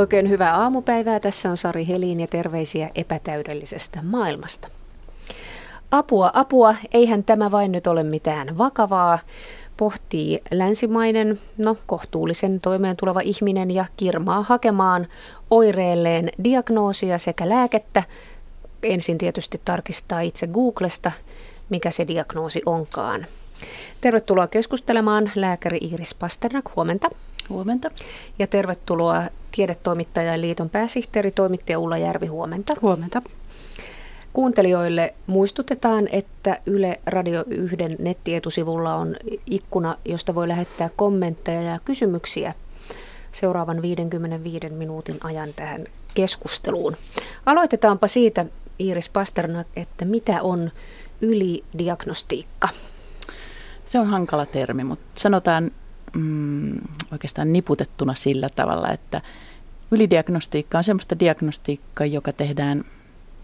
Oikein hyvää aamupäivää. Tässä on Sari Helin ja terveisiä epätäydellisestä maailmasta. Apua, apua, eihän tämä vain nyt ole mitään vakavaa, pohtii länsimainen, no kohtuullisen toimeen tuleva ihminen ja kirmaa hakemaan oireelleen diagnoosia sekä lääkettä. Ensin tietysti tarkistaa itse Googlesta, mikä se diagnoosi onkaan. Tervetuloa keskustelemaan lääkäri Iiris Pasternak. Huomenta. Huomenta. Ja tervetuloa Tiedetoimittajan liiton pääsihteeri, toimittaja Ulla Järvi. Huomenta. Huomenta. Kuuntelijoille muistutetaan, että Yle Radio 1 nettietusivulla on ikkuna, josta voi lähettää kommentteja ja kysymyksiä seuraavan 55 minuutin ajan tähän keskusteluun. Aloitetaanpa siitä, Iiris Pasternak, että mitä on ylidiagnostiikka? Se on hankala termi, mutta sanotaan mm, oikeastaan niputettuna sillä tavalla, että ylidiagnostiikka on sellaista diagnostiikkaa, joka tehdään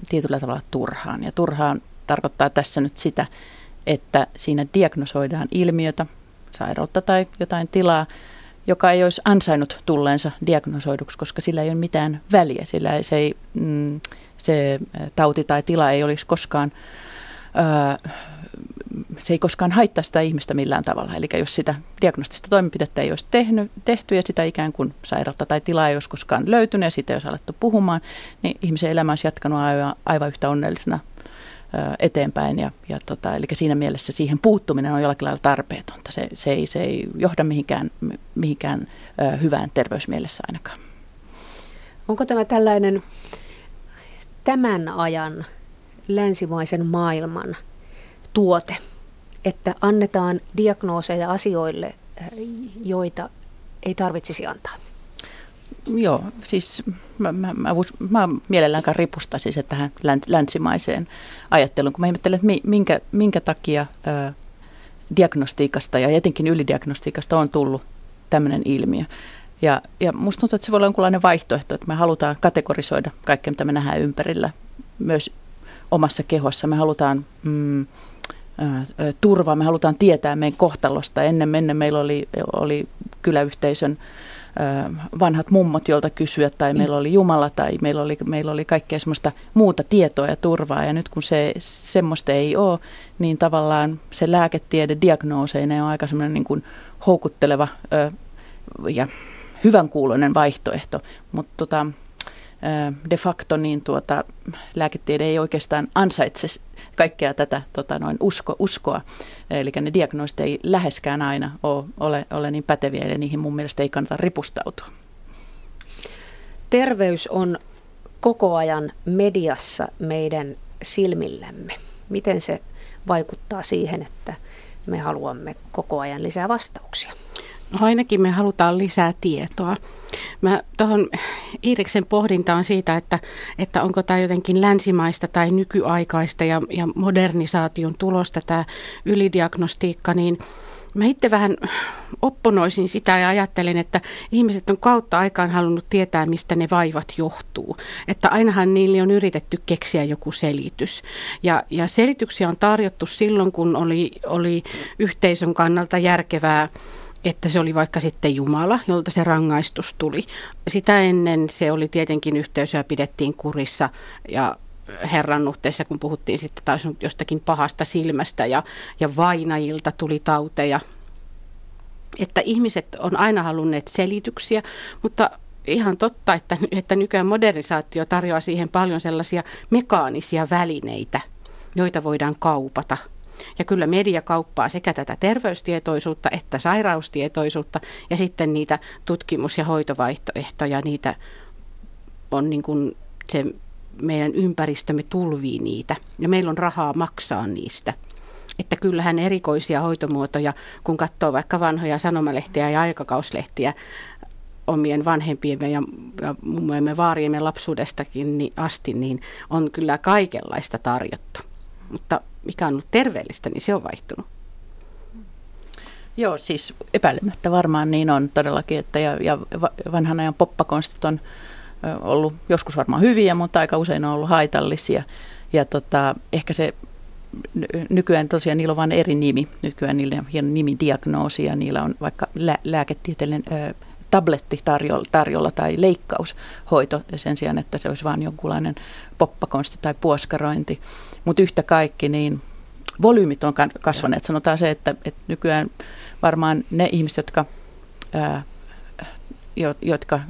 tietyllä tavalla turhaan. Ja turhaan tarkoittaa tässä nyt sitä, että siinä diagnosoidaan ilmiötä, sairautta tai jotain tilaa, joka ei olisi ansainnut tulleensa diagnosoiduksi, koska sillä ei ole mitään väliä. Sillä ei, se, ei, mm, se tauti tai tila ei olisi koskaan öö, se ei koskaan haittaa sitä ihmistä millään tavalla. Eli jos sitä diagnostista toimenpidettä ei olisi tehnyt, tehty ja sitä ikään kuin sairautta tai tilaa ei olisi koskaan löytynyt ja siitä ei olisi alettu puhumaan, niin ihmisen elämä olisi jatkanut aivan, aivan yhtä onnellisena eteenpäin. Ja, ja tota, eli siinä mielessä siihen puuttuminen on jollakin lailla tarpeetonta. Se, se, ei, se ei johda mihinkään, mihinkään hyvään terveysmielessä ainakaan. Onko tämä tällainen tämän ajan länsimaisen maailman tuote, että annetaan diagnooseja asioille, eh, joita ei tarvitsisi antaa. Joo, siis mä, mä, mä, mä mielellään ripustaisin se tähän länsimaiseen ajatteluun, kun mä ihmettelen, että minkä, minkä takia ö, diagnostiikasta ja etenkin ylidiagnostiikasta on tullut tämmöinen ilmiö. Ja, ja musta tuntuu, että se voi olla jonkunlainen vaihtoehto, että me halutaan kategorisoida kaikkea, mitä me nähdään ympärillä, myös omassa kehossa. Me halutaan mm, turvaa. Me halutaan tietää meidän kohtalosta. Ennen, ennen meillä oli, oli kyläyhteisön vanhat mummot, joilta kysyä, tai meillä oli Jumala, tai meillä oli, meillä oli kaikkea semmoista muuta tietoa ja turvaa. Ja nyt kun se semmoista ei ole, niin tavallaan se lääketiede diagnooseineen on aika semmoinen niin kuin houkutteleva ja hyvänkuuloinen vaihtoehto. Mutta tota, de facto niin tuota, lääketiede ei oikeastaan ansaitse kaikkea tätä tota, noin usko, uskoa. Eli ne diagnoosit ei läheskään aina ole, ole, ole niin päteviä ja niihin mun mielestä ei kannata ripustautua. Terveys on koko ajan mediassa meidän silmillämme. Miten se vaikuttaa siihen, että me haluamme koko ajan lisää vastauksia? No ainakin me halutaan lisää tietoa. Mä tuohon Iiriksen pohdintaan siitä, että, että onko tämä jotenkin länsimaista tai nykyaikaista ja, ja modernisaation tulosta tämä ylidiagnostiikka, niin mä itse vähän opponoisin sitä ja ajattelen, että ihmiset on kautta aikaan halunnut tietää, mistä ne vaivat johtuu. Että ainahan niille on yritetty keksiä joku selitys. Ja, ja selityksiä on tarjottu silloin, kun oli, oli yhteisön kannalta järkevää että se oli vaikka sitten Jumala, jolta se rangaistus tuli. Sitä ennen se oli tietenkin yhteisöä pidettiin kurissa ja herrannuhteessa, kun puhuttiin sitten taas jostakin pahasta silmästä ja, ja vainajilta tuli tauteja. Että ihmiset on aina halunneet selityksiä, mutta ihan totta, että, että nykyään modernisaatio tarjoaa siihen paljon sellaisia mekaanisia välineitä, joita voidaan kaupata – ja kyllä media kauppaa sekä tätä terveystietoisuutta että sairaustietoisuutta ja sitten niitä tutkimus- ja hoitovaihtoehtoja, niitä on niin kuin se meidän ympäristömme tulvii niitä ja meillä on rahaa maksaa niistä. Että kyllähän erikoisia hoitomuotoja, kun katsoo vaikka vanhoja sanomalehtiä ja aikakauslehtiä omien vanhempiemme ja, ja mummojemme vaariemme lapsuudestakin niin asti, niin on kyllä kaikenlaista tarjottu. Mutta mikä on ollut terveellistä, niin se on vaihtunut. Joo, siis epäilemättä varmaan niin on todellakin, että ja, ja vanhan ajan poppakonstit on ollut joskus varmaan hyviä, mutta aika usein on ollut haitallisia. Ja tota, ehkä se nykyään tosiaan niillä on vain eri nimi. Nykyään niillä on hieno nimi diagnoosi ja niillä on vaikka lä- lääketieteellinen ö, tabletti tarjolla, tarjolla tai leikkaushoito sen sijaan, että se olisi vain jonkunlainen poppakonsti tai puoskarointi. Mutta yhtä kaikki, niin volyymit on kasvaneet. Sanotaan se, että, että nykyään varmaan ne ihmiset, jotka, ää, jotka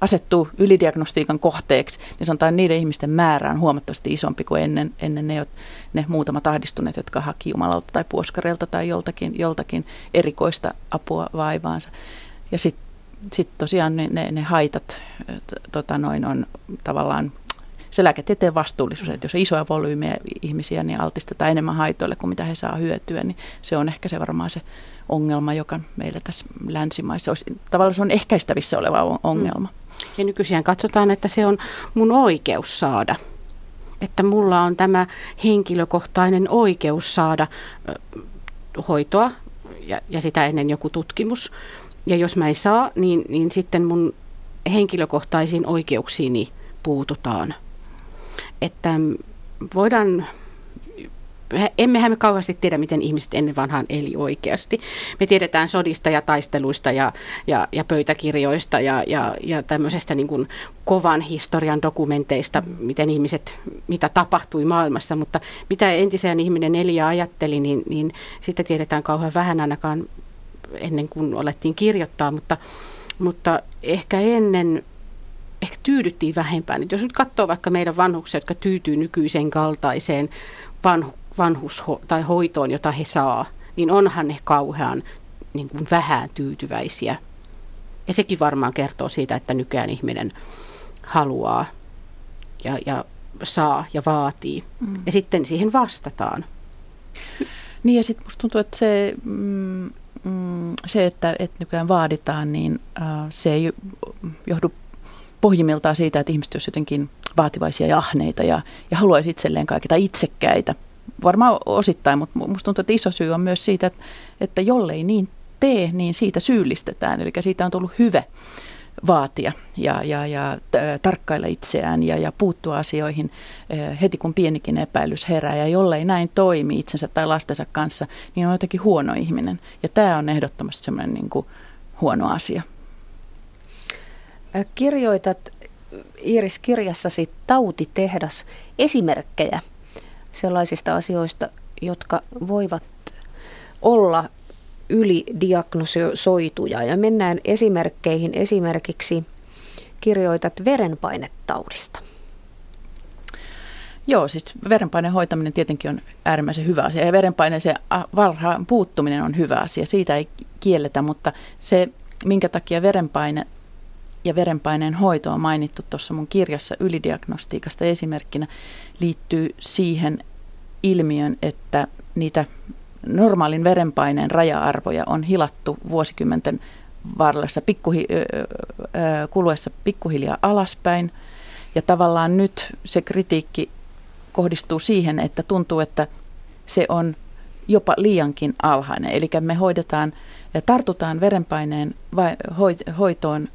asettuu ylidiagnostiikan kohteeksi, niin sanotaan niiden ihmisten määrä on huomattavasti isompi kuin ennen, ennen ne, ne muutamat ahdistuneet, jotka haki Jumalalta tai puoskareilta tai joltakin, joltakin erikoista apua vaivaansa. Ja sitten sit tosiaan ne, ne, ne haitat tota noin, on tavallaan se lääketieteen vastuullisuus, että jos on isoja volyymeja ihmisiä, niin altistetaan enemmän haitoille kuin mitä he saa hyötyä, niin se on ehkä se varmaan se ongelma, joka meillä tässä länsimaissa olisi, tavallaan se on ehkäistävissä oleva ongelma. Mm. Ja nykyisin katsotaan, että se on mun oikeus saada. Että mulla on tämä henkilökohtainen oikeus saada hoitoa ja, ja sitä ennen joku tutkimus. Ja jos mä en saa, niin, niin sitten mun henkilökohtaisiin oikeuksiini puututaan. Että voidaan emmehän me kauheasti tiedä, miten ihmiset ennen vanhaan eli oikeasti. Me tiedetään sodista ja taisteluista ja, ja, ja pöytäkirjoista ja, ja, ja tämmöisestä niin kuin kovan historian dokumenteista, miten ihmiset, mitä tapahtui maailmassa, mutta mitä entisen ihminen eli ja ajatteli, niin, niin sitä tiedetään kauhean vähän ainakaan ennen kuin alettiin kirjoittaa, mutta, mutta ehkä ennen ehkä tyydyttiin vähempään. Jos nyt katsoo vaikka meidän vanhuksia, jotka tyytyy nykyiseen kaltaiseen vanhu, vanhus- tai hoitoon, jota he saa, niin onhan ne kauhean niin kuin vähän tyytyväisiä. Ja sekin varmaan kertoo siitä, että nykyään ihminen haluaa ja, ja saa ja vaatii. Mm. Ja sitten siihen vastataan. Niin ja sitten musta tuntuu, että se, mm, mm, se että, että nykyään vaaditaan, niin äh, se ei johdu pohjimmiltaan siitä, että ihmiset olisivat jotenkin vaativaisia ja ahneita ja, ja haluaisi itselleen kaikita itsekkäitä varmaan osittain, mutta minusta tuntuu, että iso syy on myös siitä, että, että jollei niin tee, niin siitä syyllistetään. Eli siitä on tullut hyvä vaatia ja, ja, ja tarkkailla itseään ja, ja puuttua asioihin heti kun pienikin epäilys herää. Ja jollei näin toimi itsensä tai lastensa kanssa, niin on jotenkin huono ihminen. Ja tämä on ehdottomasti semmoinen niin kuin huono asia. Kirjoitat Iiris kirjassasi Tautitehdas esimerkkejä sellaisista asioista, jotka voivat olla ylidiagnosoituja. Ja mennään esimerkkeihin. Esimerkiksi kirjoitat verenpainetaudista. Joo, siis verenpaineen hoitaminen tietenkin on äärimmäisen hyvä asia ja verenpaineeseen varhaan puuttuminen on hyvä asia. Siitä ei kielletä, mutta se, minkä takia verenpaine ja verenpaineen hoito on mainittu tuossa mun kirjassa ylidiagnostiikasta esimerkkinä, liittyy siihen ilmiön, että niitä normaalin verenpaineen raja-arvoja on hilattu vuosikymmenten varrella pikkuhi, kuluessa pikkuhiljaa alaspäin. Ja tavallaan nyt se kritiikki kohdistuu siihen, että tuntuu, että se on jopa liiankin alhainen. Eli me hoidetaan ja tartutaan verenpaineen hoitoon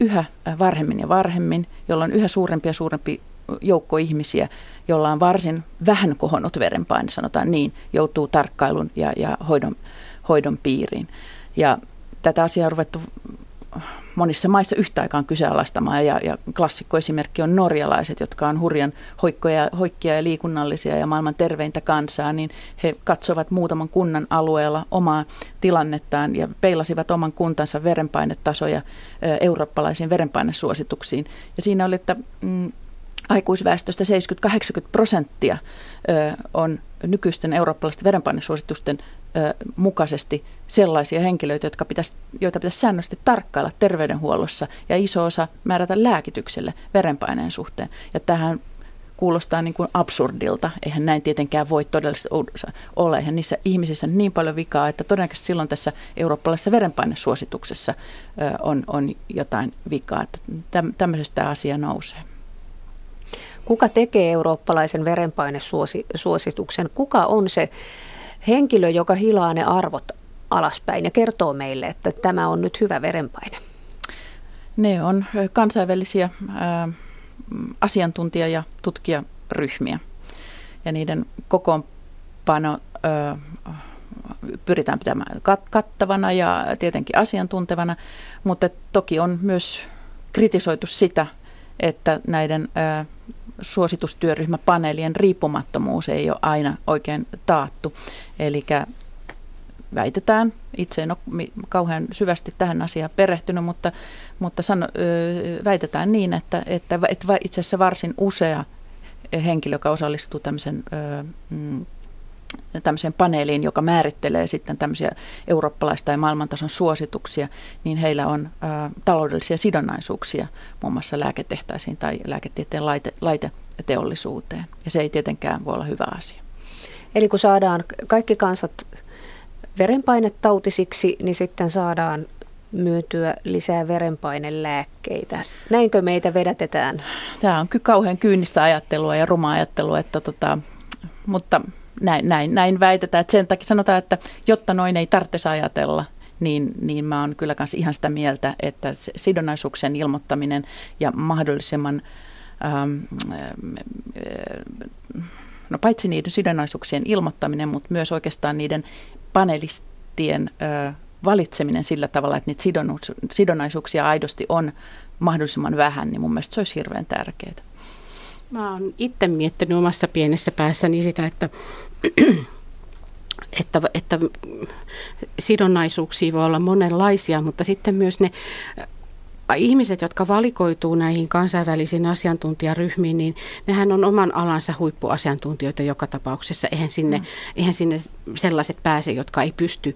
yhä varhemmin ja varhemmin, jolloin yhä suurempi ja suurempi joukko ihmisiä, jolla on varsin vähän kohonnut verenpaine, sanotaan niin, joutuu tarkkailun ja, ja hoidon, hoidon piiriin. Ja tätä asiaa on ruvettu monissa maissa yhtä aikaan kyseenalaistamaan ja, ja klassikkoesimerkki on norjalaiset, jotka on hurjan hoikkoja, hoikkia ja liikunnallisia ja maailman terveintä kansaa, niin he katsovat muutaman kunnan alueella omaa tilannettaan ja peilasivat oman kuntansa verenpainetasoja eurooppalaisiin verenpainesuosituksiin. Ja siinä oli, että mm, aikuisväestöstä 70-80 prosenttia on nykyisten eurooppalaisten verenpainesuositusten mukaisesti sellaisia henkilöitä, jotka pitäisi, joita pitäisi säännöllisesti tarkkailla terveydenhuollossa ja iso osa määrätä lääkitykselle verenpaineen suhteen. Ja tähän kuulostaa niin kuin absurdilta. Eihän näin tietenkään voi todellisesti olla. Eihän niissä ihmisissä niin paljon vikaa, että todennäköisesti silloin tässä eurooppalaisessa verenpainesuosituksessa on, on jotain vikaa. Että tämmöisestä asia nousee. Kuka tekee eurooppalaisen verenpainesuosituksen? Kuka on se henkilö, joka hilaa ne arvot alaspäin ja kertoo meille, että tämä on nyt hyvä verenpaine? Ne on kansainvälisiä asiantuntija- ja tutkijaryhmiä. Ja niiden kokoonpano ää, pyritään pitämään kattavana ja tietenkin asiantuntevana, mutta toki on myös kritisoitu sitä, että näiden suositustyöryhmäpaneelien riippumattomuus ei ole aina oikein taattu. Eli väitetään, itse en ole kauhean syvästi tähän asiaan perehtynyt, mutta, mutta sano, väitetään niin, että, että, että itse asiassa varsin usea henkilö, joka osallistuu tämmöisen mm, tämmöiseen paneeliin, joka määrittelee sitten tämmöisiä eurooppalaista ja maailmantason suosituksia, niin heillä on ä, taloudellisia sidonnaisuuksia muun muassa lääketehtaisiin tai lääketieteen laite, laiteteollisuuteen. Ja se ei tietenkään voi olla hyvä asia. Eli kun saadaan kaikki kansat verenpainetautisiksi, niin sitten saadaan myytyä lisää verenpainelääkkeitä. Näinkö meitä vedätetään? Tämä on kyllä kauhean kyynistä ajattelua ja ruma ajattelua, että tota, mutta näin, näin, näin väitetään. Että sen takia sanotaan, että jotta noin ei tarvitsisi ajatella, niin, niin mä oon kyllä kanssa ihan sitä mieltä, että sidonnaisuuksien ilmoittaminen ja mahdollisimman, ähm, äh, no paitsi niiden sidonnaisuuksien ilmoittaminen, mutta myös oikeastaan niiden panelistien äh, valitseminen sillä tavalla, että niitä sidonnaisuuksia aidosti on mahdollisimman vähän, niin mun mielestä se olisi hirveän tärkeää. Mä oon itse miettinyt omassa pienessä päässäni sitä, että, että, että sidonnaisuuksia voi olla monenlaisia, mutta sitten myös ne ihmiset, jotka valikoituu näihin kansainvälisiin asiantuntijaryhmiin, niin nehän on oman alansa huippuasiantuntijoita joka tapauksessa. Eihän sinne, mm. eihän sinne sellaiset pääse, jotka ei pysty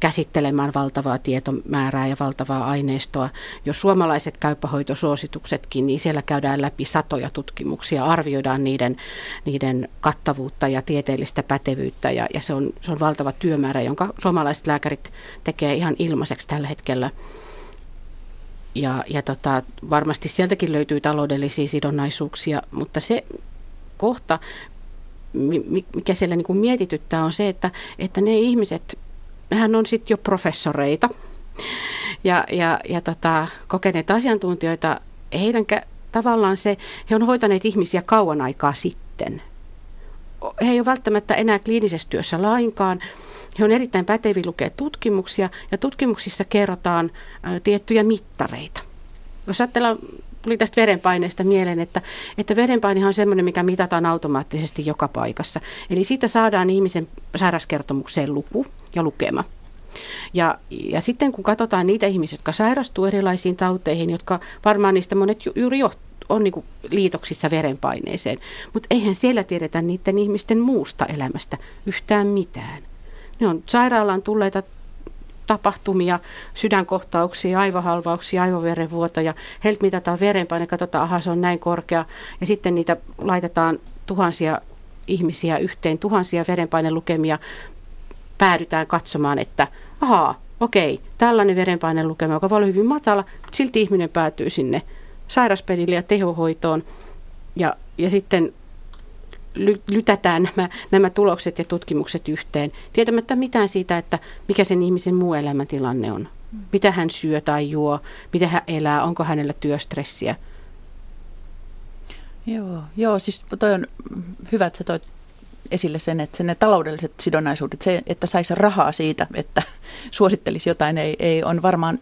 käsittelemään valtavaa tietomäärää ja valtavaa aineistoa. Jos suomalaiset käyppähoitosuosituksetkin, niin siellä käydään läpi satoja tutkimuksia, arvioidaan niiden, niiden kattavuutta ja tieteellistä pätevyyttä ja, ja se, on, se on valtava työmäärä, jonka suomalaiset lääkärit tekee ihan ilmaiseksi tällä hetkellä ja, ja tota, varmasti sieltäkin löytyy taloudellisia sidonnaisuuksia, mutta se kohta, mikä siellä niin kuin mietityttää, on se, että, että ne ihmiset, nehän on sitten jo professoreita ja, ja, ja tota, kokeneet asiantuntijoita, heidän tavallaan se, he on hoitaneet ihmisiä kauan aikaa sitten. He ei ole välttämättä enää kliinisessä työssä lainkaan, he on erittäin päteviä lukea tutkimuksia ja tutkimuksissa kerrotaan ä, tiettyjä mittareita. Jos ajatellaan, tuli tästä verenpaineesta mieleen, että, että verenpaine on sellainen, mikä mitataan automaattisesti joka paikassa. Eli siitä saadaan ihmisen sairauskertomukseen luku ja lukema. Ja, ja sitten kun katsotaan niitä ihmisiä, jotka sairastuu erilaisiin tauteihin, jotka varmaan niistä monet ju, juuri jo on niin liitoksissa verenpaineeseen, mutta eihän siellä tiedetä niiden ihmisten muusta elämästä yhtään mitään. Ne on sairaalaan tulleita tapahtumia, sydänkohtauksia, aivohalvauksia, aivoverenvuotoja. Heiltä mitataan verenpaine, katsotaan, aha se on näin korkea. Ja sitten niitä laitetaan tuhansia ihmisiä yhteen, tuhansia verenpainelukemia. Päädytään katsomaan, että ahaa, okei, tällainen verenpainelukema, joka voi olla hyvin matala, mutta silti ihminen päätyy sinne sairaspedille ja tehohoitoon. Ja, ja sitten lytätään nämä, nämä tulokset ja tutkimukset yhteen, tietämättä mitään siitä, että mikä sen ihmisen muu elämäntilanne on. Mitä hän syö tai juo, miten hän elää, onko hänellä työstressiä. Joo, joo siis toi on hyvä, että sä toit esille sen, että ne taloudelliset sidonnaisuudet, se, että saisi rahaa siitä, että suosittelisi jotain, ei, ei on varmaan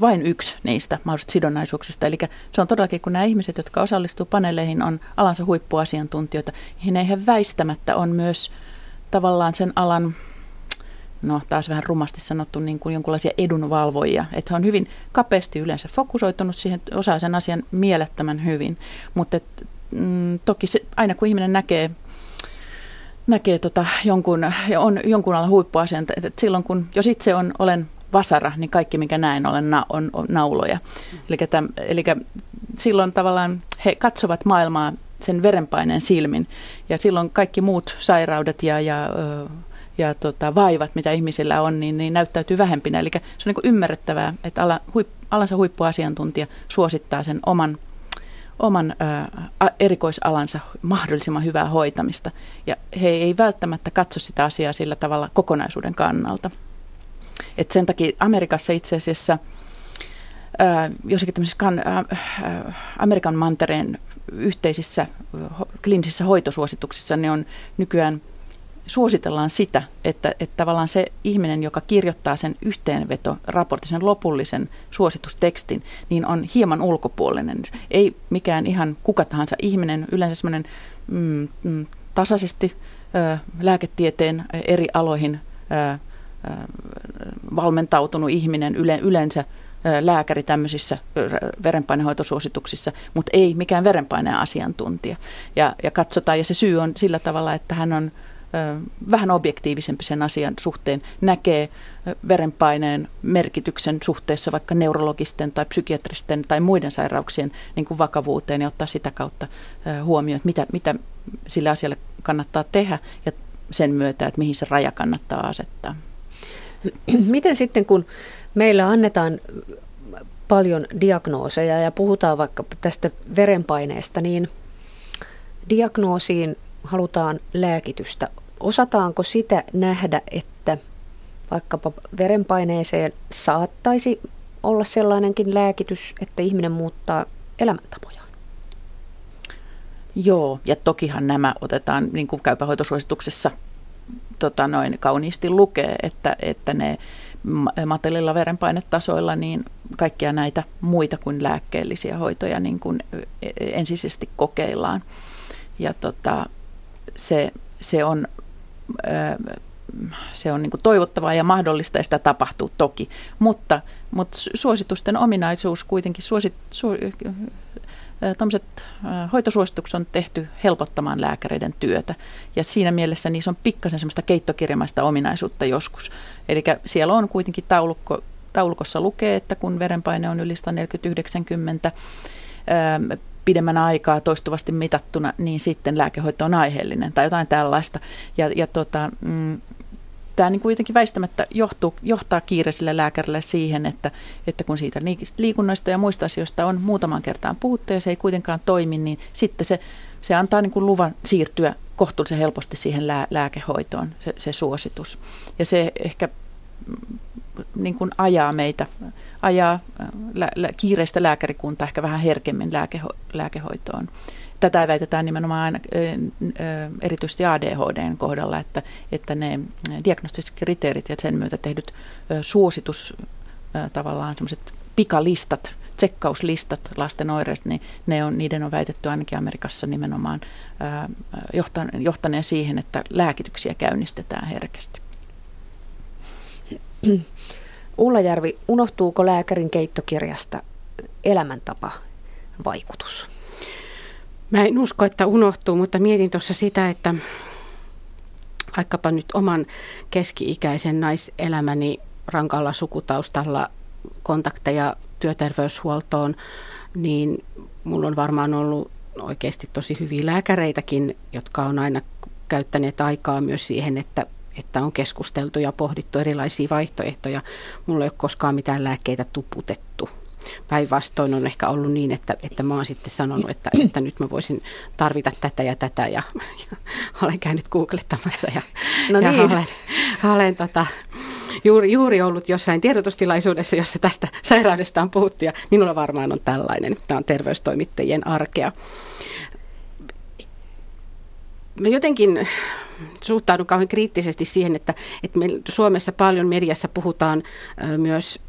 vain yksi niistä mahdollisista sidonnaisuuksista. Eli se on todellakin, kun nämä ihmiset, jotka osallistuu paneeleihin, on alansa huippuasiantuntijoita, niin he väistämättä on myös tavallaan sen alan, no taas vähän rumasti sanottu, niin kuin jonkinlaisia edunvalvojia. Että he on hyvin kapeasti yleensä fokusoitunut siihen, osaa sen asian mielettömän hyvin. Mutta et, mm, toki se, aina kun ihminen näkee näkee tota jonkun, on jonkun alan huippuasian, että silloin kun, jos itse on, olen vasara, niin kaikki mikä näin olen na, on, on nauloja. Eli, silloin tavallaan he katsovat maailmaa sen verenpaineen silmin ja silloin kaikki muut sairaudet ja, ja, ja tota, vaivat, mitä ihmisillä on, niin, niin näyttäytyy vähempinä. Eli se on niin ymmärrettävää, että ala, huip, alansa huippuasiantuntija suosittaa sen oman oman ä, erikoisalansa mahdollisimman hyvää hoitamista. Ja he ei välttämättä katso sitä asiaa sillä tavalla kokonaisuuden kannalta. Et sen takia Amerikassa itse asiassa ää, jossakin tämmöisissä kan, Amerikan mantereen yhteisissä kliinisissä hoitosuosituksissa ne on nykyään suositellaan sitä, että, että tavallaan se ihminen, joka kirjoittaa sen yhteenvetoraportin, sen lopullisen suositustekstin, niin on hieman ulkopuolinen. Ei mikään ihan kuka tahansa ihminen, yleensä semmoinen mm, mm, tasaisesti ö, lääketieteen eri aloihin ö, valmentautunut ihminen yle, yleensä lääkäri tämmöisissä verenpainehoitosuosituksissa, mutta ei mikään verenpaineen asiantuntija. Ja, ja katsotaan, ja se syy on sillä tavalla, että hän on vähän objektiivisempi sen asian suhteen, näkee verenpaineen merkityksen suhteessa vaikka neurologisten tai psykiatristen tai muiden sairauksien niin kuin vakavuuteen ja ottaa sitä kautta huomioon, että mitä, mitä sille asialle kannattaa tehdä ja sen myötä, että mihin se raja kannattaa asettaa. Miten sitten, kun meillä annetaan paljon diagnooseja ja puhutaan vaikka tästä verenpaineesta, niin diagnoosiin halutaan lääkitystä. Osataanko sitä nähdä, että vaikkapa verenpaineeseen saattaisi olla sellainenkin lääkitys, että ihminen muuttaa elämäntapojaan? Joo, ja tokihan nämä otetaan niin kuin käypähoitosuosituksessa tota noin, kauniisti lukee, että, että ne matalilla verenpainetasoilla niin kaikkia näitä muita kuin lääkkeellisiä hoitoja niin kuin e, ensisijaisesti kokeillaan. Ja tota, se, se on, se on niin kuin toivottavaa ja mahdollista ja sitä tapahtuu toki, mutta, mutta suositusten ominaisuus kuitenkin, suosit, su, tämmöiset hoitosuositukset on tehty helpottamaan lääkäreiden työtä. Ja siinä mielessä niissä on pikkasen semmoista keittokirjamaista ominaisuutta joskus. Eli siellä on kuitenkin taulukko, taulukossa lukee, että kun verenpaine on yli 140-90 pidemmän aikaa toistuvasti mitattuna, niin sitten lääkehoito on aiheellinen tai jotain tällaista. Ja, ja tota, mm, tämä niin kuitenkin väistämättä johtuu, johtaa kiireiselle lääkärille siihen, että, että kun siitä liikunnasta ja muista asioista on muutaman kertaan puhuttu ja se ei kuitenkaan toimi, niin sitten se, se antaa niin kuin luvan siirtyä kohtuullisen helposti siihen lää, lääkehoitoon, se, se suositus. Ja se ehkä mm, niin kuin ajaa meitä, ajaa lä, lä, kiireistä lääkärikuntaa ehkä vähän herkemmin lääkeho, lääkehoitoon tätä väitetään nimenomaan aina, erityisesti ADHDn kohdalla, että, että ne diagnostiset kriteerit ja sen myötä tehdyt suositus tavallaan semmoiset pikalistat, tsekkauslistat lasten oireista, niin ne on, niiden on väitetty ainakin Amerikassa nimenomaan johtaneen siihen, että lääkityksiä käynnistetään herkästi. Ulla Järvi, unohtuuko lääkärin keittokirjasta elämäntapa vaikutus? Mä en usko, että unohtuu, mutta mietin tuossa sitä, että vaikkapa nyt oman keski-ikäisen naiselämäni rankalla sukutaustalla kontakteja työterveyshuoltoon, niin mulla on varmaan ollut oikeasti tosi hyviä lääkäreitäkin, jotka on aina käyttäneet aikaa myös siihen, että, että on keskusteltu ja pohdittu erilaisia vaihtoehtoja. Mulla ei ole koskaan mitään lääkkeitä tuputettu. Päinvastoin on ehkä ollut niin, että, että mä oon sitten sanonut, että, että nyt mä voisin tarvita tätä ja tätä ja, ja olen käynyt googlettamassa ja, no niin. ja olen, olen tota, juuri, juuri ollut jossain tiedotustilaisuudessa, jossa tästä sairaudesta on puhuttu ja minulla varmaan on tällainen. Tämä on terveystoimittajien arkea. Mä jotenkin suhtaudun kauhean kriittisesti siihen, että, että me Suomessa paljon mediassa puhutaan myös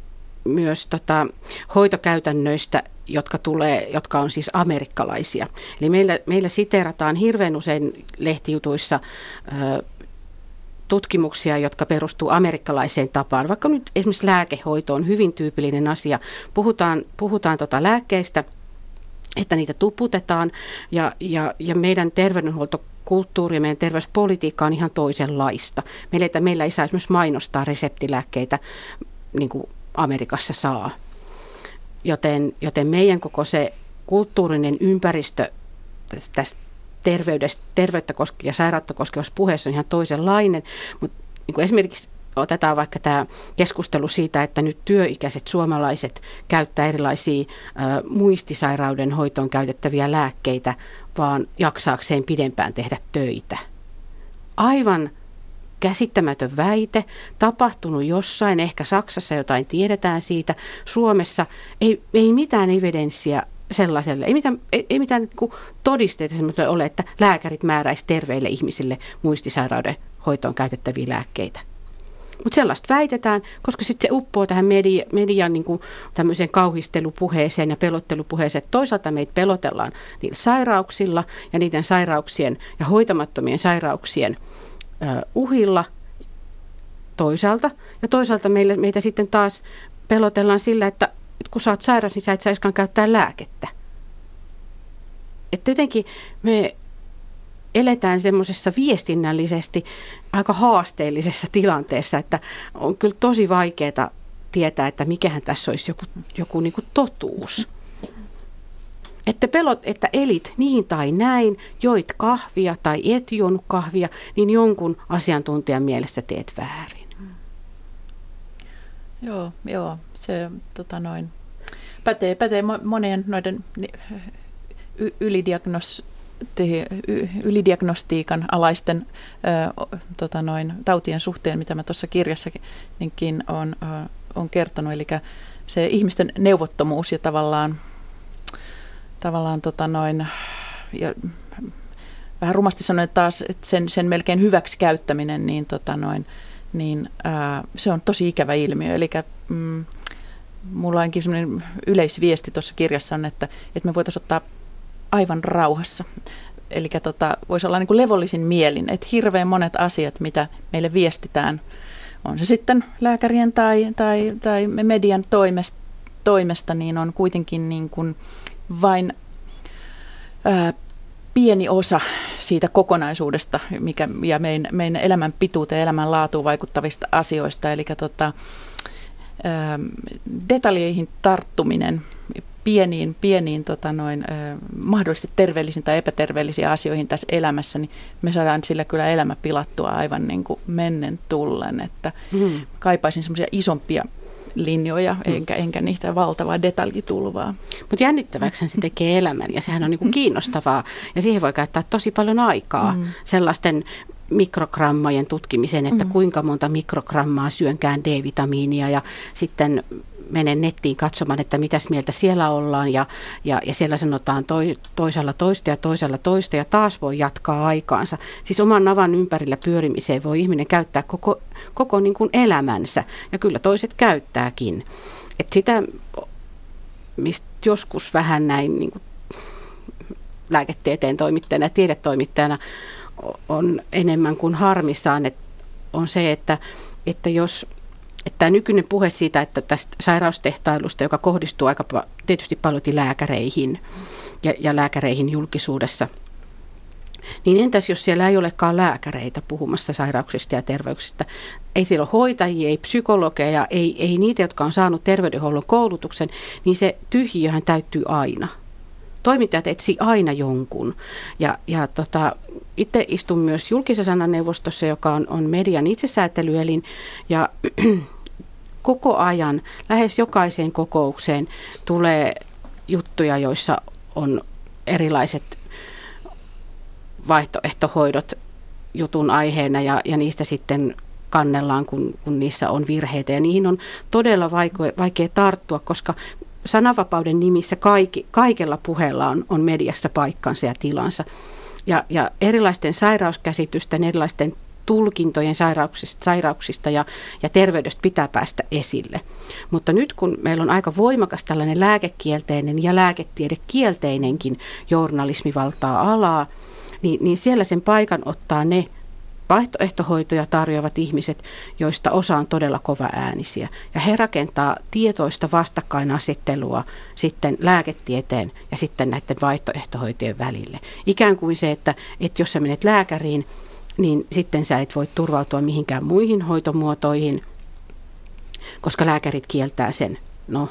myös tota, hoitokäytännöistä, jotka, tulee, jotka on siis amerikkalaisia. Eli meillä, meillä siterataan hirveän usein lehtijutuissa ö, tutkimuksia, jotka perustuu amerikkalaiseen tapaan. Vaikka nyt esimerkiksi lääkehoito on hyvin tyypillinen asia. Puhutaan, puhutaan tota lääkkeistä, että niitä tuputetaan ja, ja, ja meidän terveydenhuoltokulttuuri ja meidän terveyspolitiikka on ihan toisenlaista. Meillä, meillä ei saa esimerkiksi mainostaa reseptilääkkeitä niin kuin Amerikassa saa. Joten, joten meidän koko se kulttuurinen ympäristö tästä terveydestä, terveyttä koske- ja sairautta koskevassa puheessa on ihan toisenlainen. Mutta niin esimerkiksi otetaan vaikka tämä keskustelu siitä, että nyt työikäiset suomalaiset käyttää erilaisia ö, muistisairauden hoitoon käytettäviä lääkkeitä, vaan jaksaakseen pidempään tehdä töitä. Aivan käsittämätön väite, tapahtunut jossain, ehkä Saksassa jotain tiedetään siitä, Suomessa ei, ei mitään evidenssiä sellaiselle. Ei mitään, ei, ei mitään niin todisteita semmoiselle ole, että lääkärit määräisi terveille ihmisille muistisairauden hoitoon käytettäviä lääkkeitä. Mutta sellaista väitetään, koska sitten se uppoo tähän media, median niin kuin kauhistelupuheeseen ja pelottelupuheeseen. Toisaalta meitä pelotellaan niillä sairauksilla ja niiden sairauksien ja hoitamattomien sairauksien uhilla toisaalta. Ja toisaalta meille, meitä sitten taas pelotellaan sillä, että kun sä oot sairas, niin sä et saiskaan käyttää lääkettä. Että jotenkin me eletään semmoisessa viestinnällisesti aika haasteellisessa tilanteessa, että on kyllä tosi vaikeaa tietää, että mikähän tässä olisi joku, joku niin kuin totuus. Että pelot, että elit niin tai näin, joit kahvia tai et juonut kahvia, niin jonkun asiantuntijan mielestä teet väärin. Joo, joo, se tota noin, pätee, pätee monien noiden ylidiagnos, ylidiagnostiikan alaisten ö, tota noin, tautien suhteen, mitä mä tuossa kirjassakin on, on kertonut. Eli se ihmisten neuvottomuus ja tavallaan, tavallaan tota noin, ja vähän rumasti sanoen taas, että sen, sen melkein hyväksi käyttäminen, niin, tota noin, niin ää, se on tosi ikävä ilmiö. Eli mm, mulla onkin sellainen yleisviesti tuossa kirjassa on, että, että me voitaisiin ottaa aivan rauhassa. Eli tota, voisi olla niin kuin levollisin mielin, että hirveän monet asiat, mitä meille viestitään, on se sitten lääkärien tai, tai, tai median toimesta, toimesta, niin on kuitenkin niin kuin vain ää, pieni osa siitä kokonaisuudesta mikä, ja meidän, meidän elämän pituuteen ja elämän laatuun vaikuttavista asioista. Eli tota, ää, detaljeihin tarttuminen pieniin, pieniin tota noin, äh, mahdollisesti terveellisiin tai epäterveellisiin asioihin tässä elämässä, niin me saadaan sillä kyllä elämä pilattua aivan niin kuin mennen tullen. Että mm. kaipaisin semmoisia isompia linjoja, mm. enkä, enkä niitä valtavaa detaljitulvaa. Mutta jännittäväksi se tekee elämän ja sehän on niinku kiinnostavaa ja siihen voi käyttää tosi paljon aikaa mm. sellaisten mikrogrammojen tutkimiseen, että mm. kuinka monta mikrogrammaa syönkään D-vitamiinia ja sitten menen nettiin katsomaan, että mitäs mieltä siellä ollaan ja, ja, ja siellä sanotaan toi, toisella toista ja toisella toista ja taas voi jatkaa aikaansa. Siis oman navan ympärillä pyörimiseen voi ihminen käyttää koko, koko niin kuin elämänsä ja kyllä toiset käyttääkin. Et sitä, mistä joskus vähän näin niin kuin lääketieteen toimittajana ja tiedetoimittajana on enemmän kuin harmissaan, että on se, että, että jos että tämä nykyinen puhe siitä, että tästä sairaustehtailusta, joka kohdistuu aika tietysti paljon lääkäreihin ja, ja lääkäreihin julkisuudessa, niin entäs jos siellä ei olekaan lääkäreitä puhumassa sairauksista ja terveyksistä? Ei siellä ole hoitajia, ei psykologeja, ei, ei niitä, jotka on saanut terveydenhuollon koulutuksen, niin se tyhjiöhän täyttyy aina. Toimittajat etsii aina jonkun. Ja, ja tota, itse istun myös julkisen sananeuvostossa, joka on, on median itsesäätelyelin. Ja koko ajan, lähes jokaiseen kokoukseen tulee juttuja, joissa on erilaiset vaihtoehtohoidot jutun aiheena ja, ja niistä sitten kannellaan, kun, kun niissä on virheitä. Ja niihin on todella vaikea, vaikea tarttua, koska sananvapauden nimissä kaikki, kaikella puheella on, on mediassa paikkansa ja tilansa. Ja, ja erilaisten sairauskäsitysten, erilaisten tulkintojen sairauksista, sairauksista ja, ja terveydestä pitää päästä esille. Mutta nyt kun meillä on aika voimakas tällainen lääkekielteinen ja lääketiedekielteinenkin journalismi valtaa alaa, niin, niin siellä sen paikan ottaa ne vaihtoehtohoitoja tarjoavat ihmiset, joista osa on todella kova äänisiä. Ja he rakentaa tietoista vastakkainasettelua sitten lääketieteen ja sitten näiden vaihtoehtohoitojen välille. Ikään kuin se, että, että jos sä menet lääkäriin, niin sitten sä et voi turvautua mihinkään muihin hoitomuotoihin, koska lääkärit kieltää sen. No,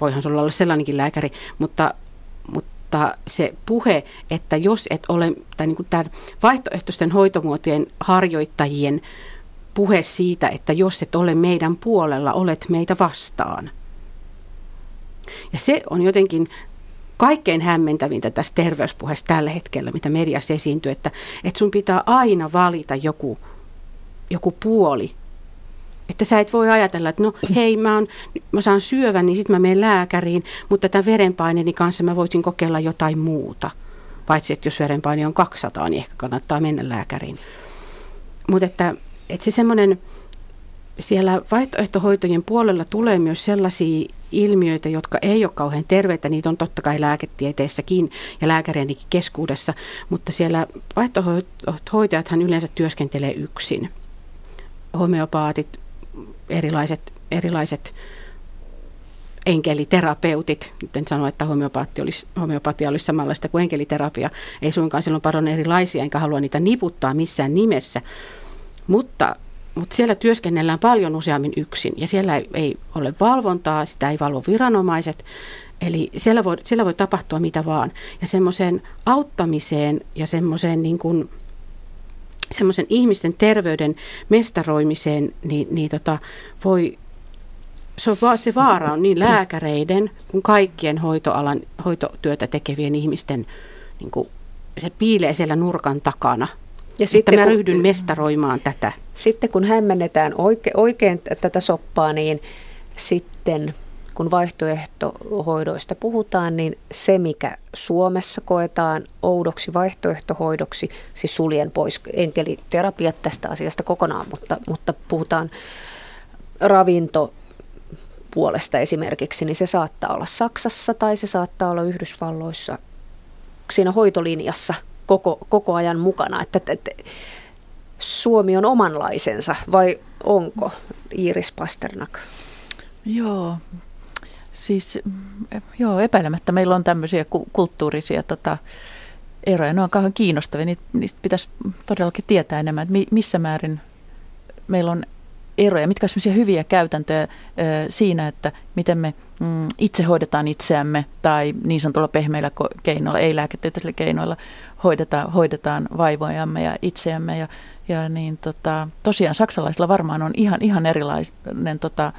voihan sulla olla sellainenkin lääkäri, mutta, mutta se puhe, että jos et ole, tai niin kuin tämän vaihtoehtoisten hoitomuotojen harjoittajien puhe siitä, että jos et ole meidän puolella, olet meitä vastaan. Ja se on jotenkin kaikkein hämmentävintä tässä terveyspuheessa tällä hetkellä, mitä mediassa esiintyy, että, että sun pitää aina valita joku, joku puoli Että sä et voi ajatella, että no hei, mä, on, mä saan syövän, niin sitten mä menen lääkäriin, mutta tämän verenpaineeni kanssa mä voisin kokeilla jotain muuta. Paitsi, että jos verenpaine on 200, niin ehkä kannattaa mennä lääkäriin. Mutta että, että se semmoinen, siellä vaihtoehtohoitojen puolella tulee myös sellaisia ilmiöitä, jotka ei ole kauhean terveitä. Niitä on totta kai lääketieteessäkin ja lääkärienkin keskuudessa, mutta siellä vaihtoehtohoitajathan yleensä työskentelee yksin. Homeopaatit, erilaiset, erilaiset enkeliterapeutit, nyt en sano, että homeopaatti olisi, homeopatia olisi samanlaista kuin enkeliterapia, ei suinkaan silloin paljon erilaisia, enkä halua niitä niputtaa missään nimessä, mutta, mutta siellä työskennellään paljon useammin yksin ja siellä ei, ei ole valvontaa, sitä ei valvo viranomaiset, eli siellä voi, siellä voi tapahtua mitä vaan. Ja semmoiseen auttamiseen ja semmoiseen niin kuin, semmoisen ihmisten terveyden mestaroimiseen, niin, niin tota, voi, se, on, se vaara on niin lääkäreiden kuin kaikkien hoitoalan, hoitotyötä tekevien ihmisten, niin kuin, se piilee siellä nurkan takana. Ja sitten mä ryhdyn kun, mestaroimaan tätä. Sitten kun hämmennetään oike, oikein tätä soppaa, niin sitten kun vaihtoehtohoidoista puhutaan, niin se, mikä Suomessa koetaan oudoksi vaihtoehtohoidoksi, siis suljen pois enkeliterapiat tästä asiasta kokonaan, mutta, mutta puhutaan ravinto puolesta esimerkiksi, niin se saattaa olla Saksassa tai se saattaa olla Yhdysvalloissa siinä hoitolinjassa koko, koko ajan mukana. Että, että, että Suomi on omanlaisensa vai onko Iiris Pasternak? Joo, Siis mm, joo, epäilemättä meillä on tämmöisiä ku- kulttuurisia tota, eroja. Ne on kauhean kiinnostavia. Niistä pitäisi todellakin tietää enemmän, että mi- missä määrin meillä on eroja, mitkä ovat hyviä käytäntöjä siinä, että miten me mm, itse hoidetaan itseämme tai niin sanotulla pehmeillä keinoilla, ei lääketieteellisillä keinoilla hoidetaan, hoidetaan vaivojamme ja itseämme. Ja, ja niin tota, tosiaan saksalaisilla varmaan on ihan, ihan erilainen tota,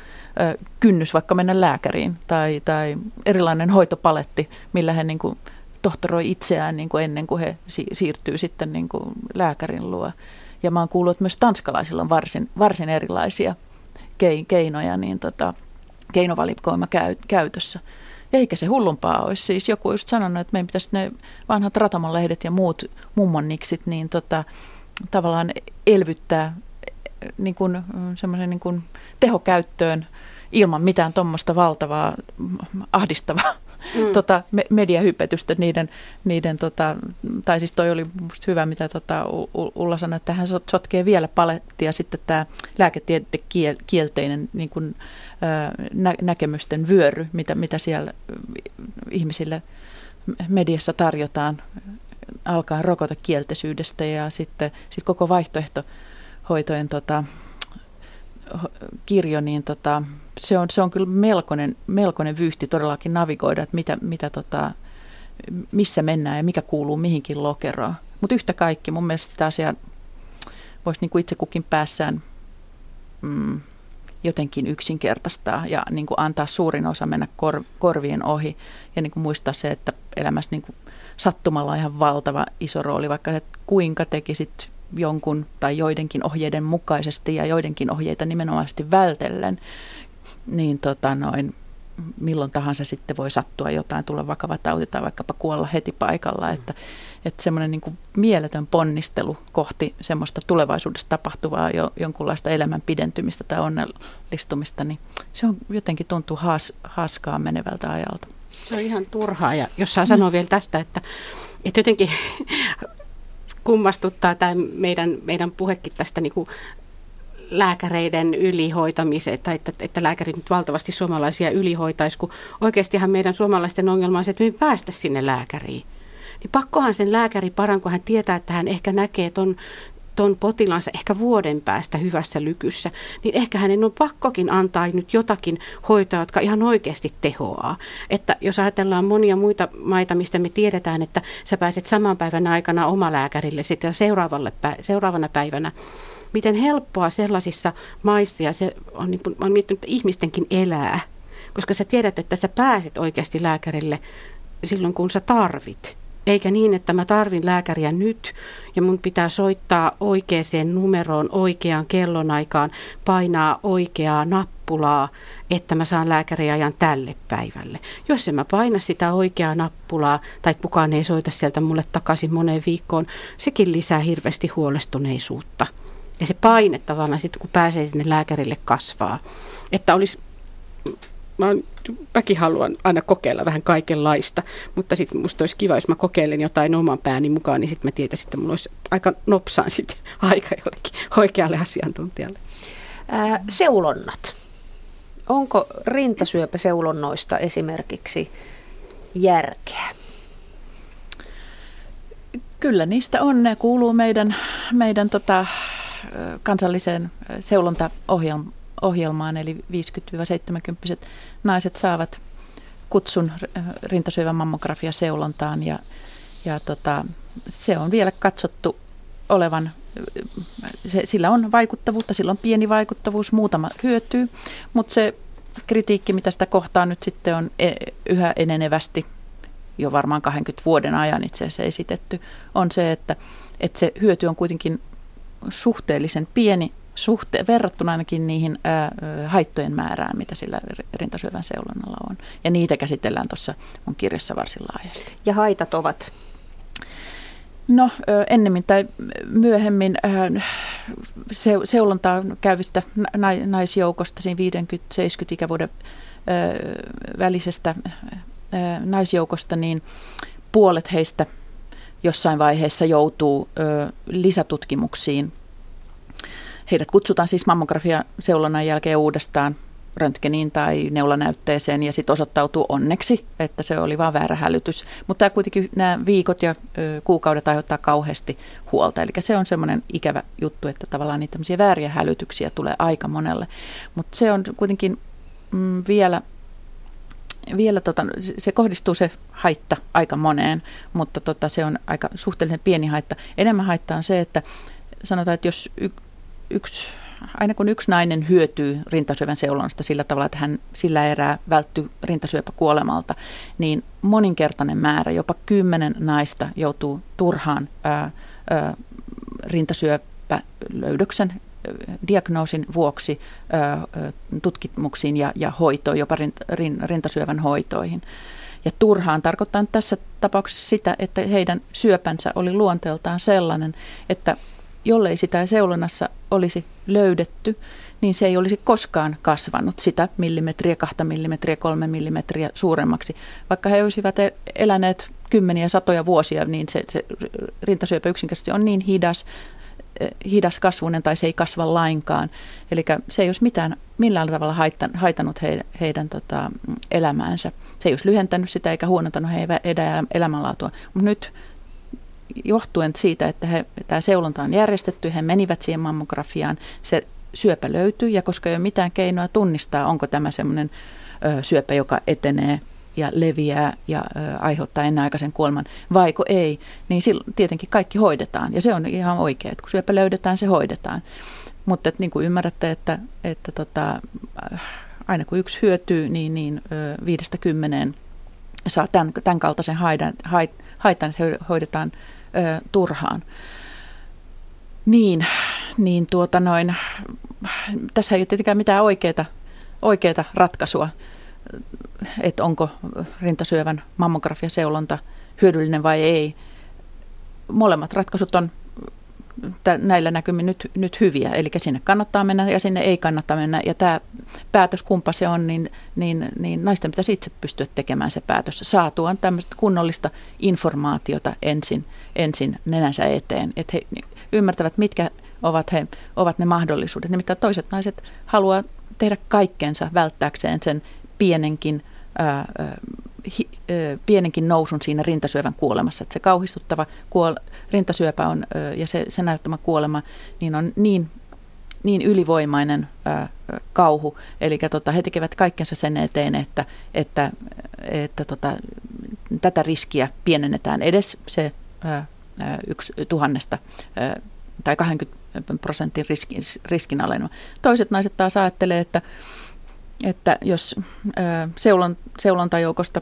kynnys vaikka mennä lääkäriin tai, tai erilainen hoitopaletti, millä he niin kuin, tohtoroi itseään niin kuin ennen kuin he si- siirtyy sitten niin kuin lääkärin luo. Ja mä oon kuullut, että myös tanskalaisilla on varsin, varsin erilaisia keinoja, niin tota, keinovalikoima käy, käytössä. Eikä se hullumpaa olisi. Siis joku just sanonut, että meidän pitäisi ne vanhat ratamonlehdet ja muut mummonniksit niin tota, tavallaan elvyttää niin kuin, semmoisen niin kuin tehokäyttöön ilman mitään tuommoista valtavaa ahdistavaa mm. tota, me, mediahypetystä niiden, niiden tota, tai siis toi oli hyvä, mitä tota, Ulla sanoi, että hän sotkee vielä palettia sitten tämä lääketietekielteinen niin kuin, nä, näkemysten vyöry, mitä, mitä siellä ihmisille mediassa tarjotaan, alkaa rokotekielteisyydestä ja sitten sit koko vaihtoehtohoitojen tota, kirjo, niin tota, se, on, se on kyllä melkoinen, melkoinen vyyhti todellakin navigoida, että mitä, mitä tota, missä mennään ja mikä kuuluu mihinkin lokeroon. Mutta yhtä kaikki mun mielestä sitä asiaa voisi niin kuin itse kukin päässään mm, jotenkin yksinkertaistaa ja niin kuin antaa suurin osa mennä kor, korvien ohi ja niin kuin muistaa se, että elämässä niin kuin sattumalla on ihan valtava iso rooli, vaikka että kuinka tekisit jonkun tai joidenkin ohjeiden mukaisesti ja joidenkin ohjeita nimenomaisesti vältellen, niin tota noin, milloin tahansa sitten voi sattua jotain, tulla vakava tauti tai vaikkapa kuolla heti paikalla. Että, että semmoinen niin mieletön ponnistelu kohti semmoista tulevaisuudessa tapahtuvaa jo, jonkunlaista elämän pidentymistä tai onnellistumista, niin se on jotenkin tuntuu haas, haaskaa menevältä ajalta. Se on ihan turhaa ja jos saa sanoa mm. vielä tästä, että, että jotenkin kummastuttaa tämä meidän, meidän puhekin tästä niin kuin lääkäreiden ylihoitamiseen, tai että, että lääkärit nyt valtavasti suomalaisia ylihoitaisi, kun oikeastihan meidän suomalaisten ongelma on se, että me ei päästä sinne lääkäriin. Niin pakkohan sen lääkäri paran, kun hän tietää, että hän ehkä näkee ton, ton potilaansa ehkä vuoden päästä hyvässä lykyssä, niin ehkä hänen on pakkokin antaa nyt jotakin hoitoa, jotka ihan oikeasti tehoaa. Että jos ajatellaan monia muita maita, mistä me tiedetään, että sä pääset saman päivän aikana omalääkärille sitten seuraavalle, seuraavana päivänä, miten helppoa sellaisissa maissa, ja se on, niin kuin, olen miettinyt, että ihmistenkin elää, koska sä tiedät, että sä pääset oikeasti lääkärille silloin, kun sä tarvit. Eikä niin, että mä tarvin lääkäriä nyt ja mun pitää soittaa oikeaan numeroon oikeaan kellonaikaan, painaa oikeaa nappulaa, että mä saan lääkäriajan tälle päivälle. Jos en mä paina sitä oikeaa nappulaa tai kukaan ei soita sieltä mulle takaisin moneen viikkoon, sekin lisää hirveästi huolestuneisuutta. Ja se paine tavallaan sitten, kun pääsee sinne lääkärille kasvaa. Että olisi mä oon, mäkin haluan aina kokeilla vähän kaikenlaista, mutta sitten musta olisi kiva, jos mä kokeilen jotain oman pääni mukaan, niin sitten mä tietäisin, että mulla olisi aika nopsaan sitten aika jollekin oikealle asiantuntijalle. Ää, seulonnat. Onko rintasyöpäseulonnoista esimerkiksi järkeä? Kyllä niistä on. Ne kuuluu meidän, meidän tota, kansalliseen seulontaohjelmaan ohjelmaan, eli 50-70 naiset saavat kutsun rintasyövän mammografia seulontaan ja, ja tota, se on vielä katsottu olevan, se, sillä on vaikuttavuutta, sillä on pieni vaikuttavuus, muutama hyötyy, mutta se kritiikki, mitä sitä kohtaa nyt sitten on e, yhä enenevästi jo varmaan 20 vuoden ajan itse asiassa esitetty, on se, että, että se hyöty on kuitenkin suhteellisen pieni suhte, verrattuna ainakin niihin ää, haittojen määrään, mitä sillä rintasyövän seulonnalla on. Ja niitä käsitellään tuossa mun kirjassa varsin laajasti. Ja haitat ovat? No ennemmin tai myöhemmin se, seulontaa käyvistä naisjoukosta, siinä 50-70 ikävuoden välisestä naisjoukosta, niin puolet heistä jossain vaiheessa joutuu lisätutkimuksiin Heidät kutsutaan siis mammografia-seulonnan jälkeen uudestaan röntgeniin tai neulanäytteeseen ja sitten osoittautuu onneksi, että se oli vain väärä hälytys. Mutta kuitenkin nämä viikot ja ö, kuukaudet aiheuttaa kauheasti huolta. Eli se on semmoinen ikävä juttu, että tavallaan niitä tämmöisiä vääriä hälytyksiä tulee aika monelle. Mutta se on kuitenkin mm, vielä vielä tota, se kohdistuu se haitta aika moneen, mutta tota, se on aika suhteellisen pieni haitta. Enemmän haitta on se, että sanotaan, että jos yksi, aina kun yksi nainen hyötyy rintasyövän seulonnasta sillä tavalla, että hän sillä erää välttyy rintasyöpäkuolemalta, niin moninkertainen määrä, jopa kymmenen naista joutuu turhaan ää, ää, rintasyöpälöydöksen diagnoosin vuoksi tutkimuksiin ja, ja hoitoon, jopa rint, rintasyövän hoitoihin. Ja turhaan tarkoittaa tässä tapauksessa sitä, että heidän syöpänsä oli luonteeltaan sellainen, että jollei sitä seulonnassa olisi löydetty, niin se ei olisi koskaan kasvanut sitä millimetriä, kahta millimetriä, kolme millimetriä suuremmaksi. Vaikka he olisivat e- eläneet kymmeniä, satoja vuosia, niin se, se rintasyöpä yksinkertaisesti on niin hidas, eh, hidas kasvunen tai se ei kasva lainkaan. Eli se ei olisi mitään, millään tavalla haitannut he, heidän tota, elämäänsä. Se ei olisi lyhentänyt sitä eikä huonontanut heidän elämänlaatua. Mutta nyt johtuen siitä, että he, tämä seulonta on järjestetty, he menivät siihen mammografiaan, se syöpä löytyy ja koska ei ole mitään keinoa tunnistaa, onko tämä semmoinen syöpä, joka etenee ja leviää ja ö, aiheuttaa ennenaikaisen kuoleman, vaiko ei, niin silloin tietenkin kaikki hoidetaan. Ja se on ihan oikein, että kun syöpä löydetään, se hoidetaan. Mutta että, niin kuin ymmärrätte, että, että tota, aina kun yksi hyötyy, niin, niin ö, viidestä kymmeneen saa tämän, tämän kaltaisen haitan, että hoidetaan turhaan. Niin, niin tuota noin, tässä ei ole tietenkään mitään oikeaa, oikeaa ratkaisua, että onko rintasyövän mammografiaseulonta hyödyllinen vai ei. Molemmat ratkaisut on näillä näkymin nyt, nyt hyviä. Eli sinne kannattaa mennä ja sinne ei kannata mennä. Ja tämä päätös, kumpa se on, niin, niin, niin naisten pitäisi itse pystyä tekemään se päätös. Saatuaan tämmöistä kunnollista informaatiota ensin, ensin nenänsä eteen. Että he ymmärtävät, mitkä ovat, he, ovat ne mahdollisuudet. Nimittäin toiset naiset haluaa tehdä kaikkensa välttääkseen sen pienenkin ää, hi, ö, pienenkin nousun siinä rintasyövän kuolemassa. Että se kauhistuttava kuol, rintasyöpä on, ö, ja se, se näyttämä kuolema niin on niin, niin ylivoimainen ö, kauhu. Eli tota, he tekevät kaikkensa sen eteen, että, että, että tota, tätä riskiä pienennetään edes se ö, yksi tuhannesta ö, tai 20 prosentin riskin, riskin alenema. Toiset naiset taas ajattelee, että, että jos seulontajoukosta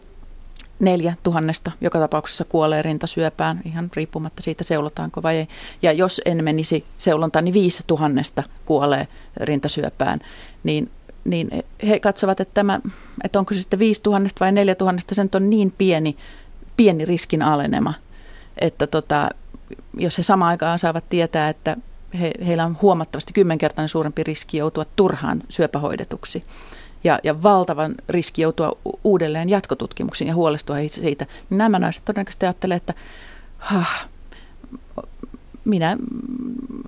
neljä tuhannesta joka tapauksessa kuolee rintasyöpään, ihan riippumatta siitä seulotaanko vai ei. Ja jos en menisi seulontaan, niin viisi tuhannesta kuolee rintasyöpään. Niin, niin he katsovat, että, tämä, että onko se sitten viisi tuhannesta vai neljä tuhannesta, se on niin pieni, pieni riskin alenema, että tota, jos he samaan aikaan saavat tietää, että he, heillä on huomattavasti kymmenkertainen suurempi riski joutua turhaan syöpähoidetuksi, ja, ja valtavan riski joutua uudelleen jatkotutkimuksiin ja huolestua siitä, nämä naiset todennäköisesti ajattelee, että hah, minä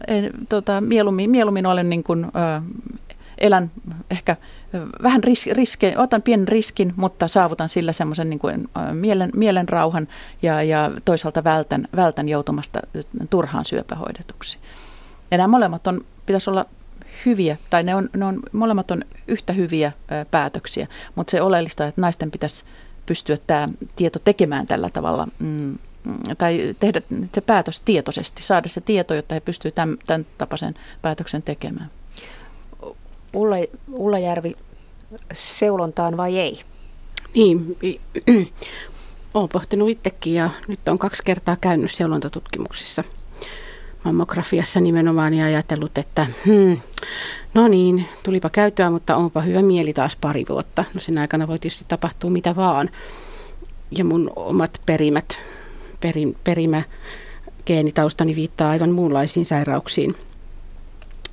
en, tota, mieluummin, mieluummin olen niin kuin, ö, elän ehkä vähän ris, riske, otan pienen riskin, mutta saavutan sillä semmoisen niin kuin, mielen, mielen rauhan ja, ja toisaalta vältän, vältän joutumasta turhaan syöpähoidetuksi. Ja nämä molemmat on, pitäisi olla hyviä, tai ne on, ne on, molemmat on yhtä hyviä ää, päätöksiä, mutta se oleellista, että naisten pitäisi pystyä tämä tieto tekemään tällä tavalla, mm, tai tehdä se päätös tietoisesti, saada se tieto, jotta he pystyvät tämän, tämän tapaisen päätöksen tekemään. Ulla, Ulla Järvi, seulontaan vai ei? Niin, olen pohtinut itsekin ja nyt on kaksi kertaa käynyt seulontatutkimuksissa – mammografiassa nimenomaan ja ajatellut, että hmm, no niin, tulipa käyttöä, mutta onpa hyvä mieli taas pari vuotta. No sen aikana voi tietysti tapahtua mitä vaan. Ja mun omat perimät, perin, perimä geenitaustani viittaa aivan muunlaisiin sairauksiin,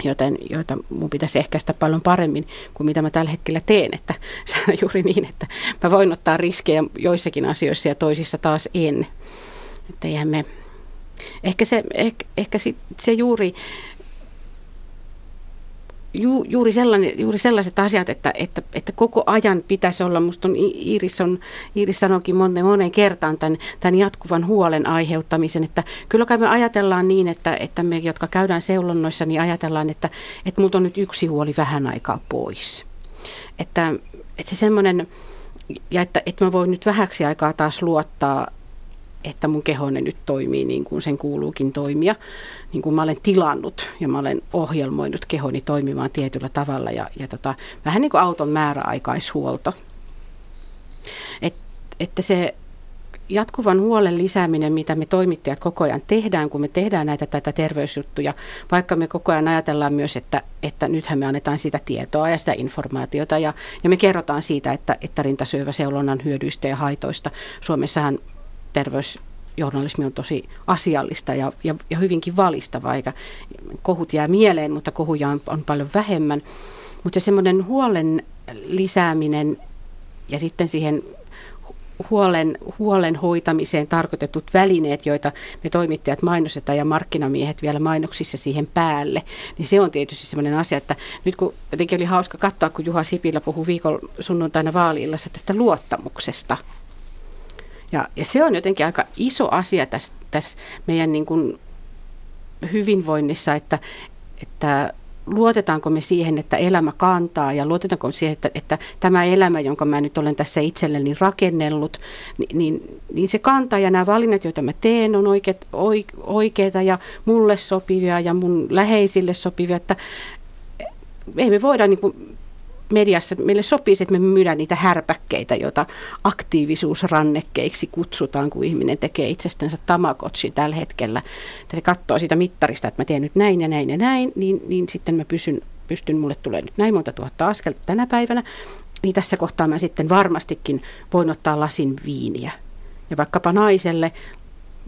joten, joita mun pitäisi ehkäistä paljon paremmin kuin mitä mä tällä hetkellä teen. Että se on juuri niin, että mä voin ottaa riskejä joissakin asioissa ja toisissa taas en. Että eihän me Ehkä se, ehkä, ehkä sit, se juuri, ju, juuri, sellainen, juuri sellaiset asiat, että, että, että koko ajan pitäisi olla, minusta on Iiris, on, Iiris sanoikin monen, moneen kertaan tämän, tämän jatkuvan huolen aiheuttamisen, että kyllä kai me ajatellaan niin, että, että me, jotka käydään seulonnoissa, niin ajatellaan, että, että minulta on nyt yksi huoli vähän aikaa pois. Että, että se semmoinen, ja että, että mä voin nyt vähäksi aikaa taas luottaa että mun kehone nyt toimii niin kuin sen kuuluukin toimia, niin kuin mä olen tilannut ja mä olen ohjelmoinut kehoni toimimaan tietyllä tavalla ja, ja tota, vähän niin kuin auton määräaikaishuolto. Et, että se jatkuvan huolen lisääminen, mitä me toimittajat koko ajan tehdään, kun me tehdään näitä tätä terveysjuttuja, vaikka me koko ajan ajatellaan myös, että, että nythän me annetaan sitä tietoa ja sitä informaatiota ja, ja me kerrotaan siitä, että, että rintasyöväseulonnan hyödyistä ja haitoista. Suomessahan terveysjournalismi on tosi asiallista ja, ja, ja hyvinkin valistavaa, eikä kohut jää mieleen, mutta kohuja on, on paljon vähemmän. Mutta semmoinen huolen lisääminen ja sitten siihen huolen, huolen hoitamiseen tarkoitetut välineet, joita me toimittajat mainostetaan ja markkinamiehet vielä mainoksissa siihen päälle, niin se on tietysti sellainen asia, että nyt kun jotenkin oli hauska katsoa, kun Juha Sipilä puhui viikon sunnuntaina vaaliillassa tästä luottamuksesta, ja, ja se on jotenkin aika iso asia tässä, tässä meidän niin kuin hyvinvoinnissa, että, että luotetaanko me siihen, että elämä kantaa ja luotetaanko siihen, että, että tämä elämä, jonka mä nyt olen tässä itselleni rakennellut, niin, niin, niin se kantaa ja nämä valinnat, joita mä teen, on oikeat, oikeita ja mulle sopivia ja mun läheisille sopivia, että ei me voida niin kuin mediassa meille sopii että me myydään niitä härpäkkeitä, joita aktiivisuusrannekkeiksi kutsutaan, kun ihminen tekee itsestänsä tamakotsi tällä hetkellä. Että se katsoo siitä mittarista, että mä teen nyt näin ja näin ja näin, niin, niin sitten mä pysyn, pystyn, mulle tulee nyt näin monta tuhatta askelta tänä päivänä. Niin tässä kohtaa mä sitten varmastikin voin ottaa lasin viiniä. Ja vaikkapa naiselle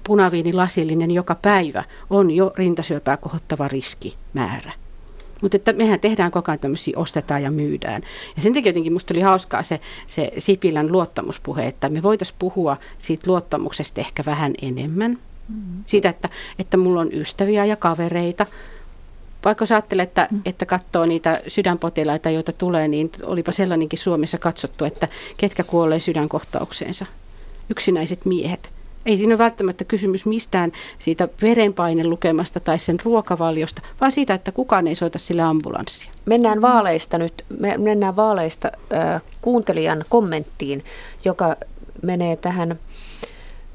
punaviinilasillinen joka päivä on jo rintasyöpää kohottava riskimäärä. Mutta että mehän tehdään koko ajan tämmöisiä, ostetaan ja myydään. Ja sen takia jotenkin musta oli hauskaa se, se Sipilän luottamuspuhe, että me voitaisiin puhua siitä luottamuksesta ehkä vähän enemmän. Mm-hmm. Siitä, että, että mulla on ystäviä ja kavereita. Vaikka sä ajattelet, että, mm. että katsoo niitä sydänpotilaita, joita tulee, niin olipa sellainenkin Suomessa katsottu, että ketkä kuolee sydänkohtaukseensa. Yksinäiset miehet. Ei siinä ole välttämättä kysymys mistään siitä verenpainelukemasta tai sen ruokavaliosta, vaan siitä, että kukaan ei soita sille ambulanssia. Mennään vaaleista nyt, me mennään vaaleista äh, kuuntelijan kommenttiin, joka menee tähän,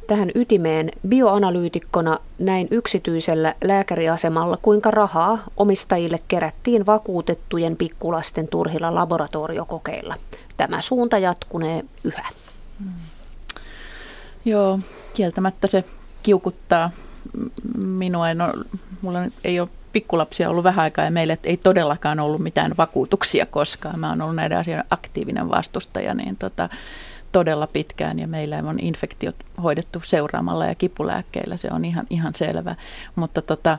tähän ytimeen. Bioanalyytikkona näin yksityisellä lääkäriasemalla, kuinka rahaa omistajille kerättiin vakuutettujen pikkulasten turhilla laboratoriokokeilla. Tämä suunta jatkunee yhä. Hmm. Joo, kieltämättä se kiukuttaa minua. En ole, mulla ei ole pikkulapsia ollut vähän aikaa ja meille ei todellakaan ollut mitään vakuutuksia koskaan. Mä oon ollut näiden asioiden aktiivinen vastustaja niin tota, todella pitkään ja meillä on infektiot hoidettu seuraamalla ja kipulääkkeillä, se on ihan, ihan selvä. Mutta tota,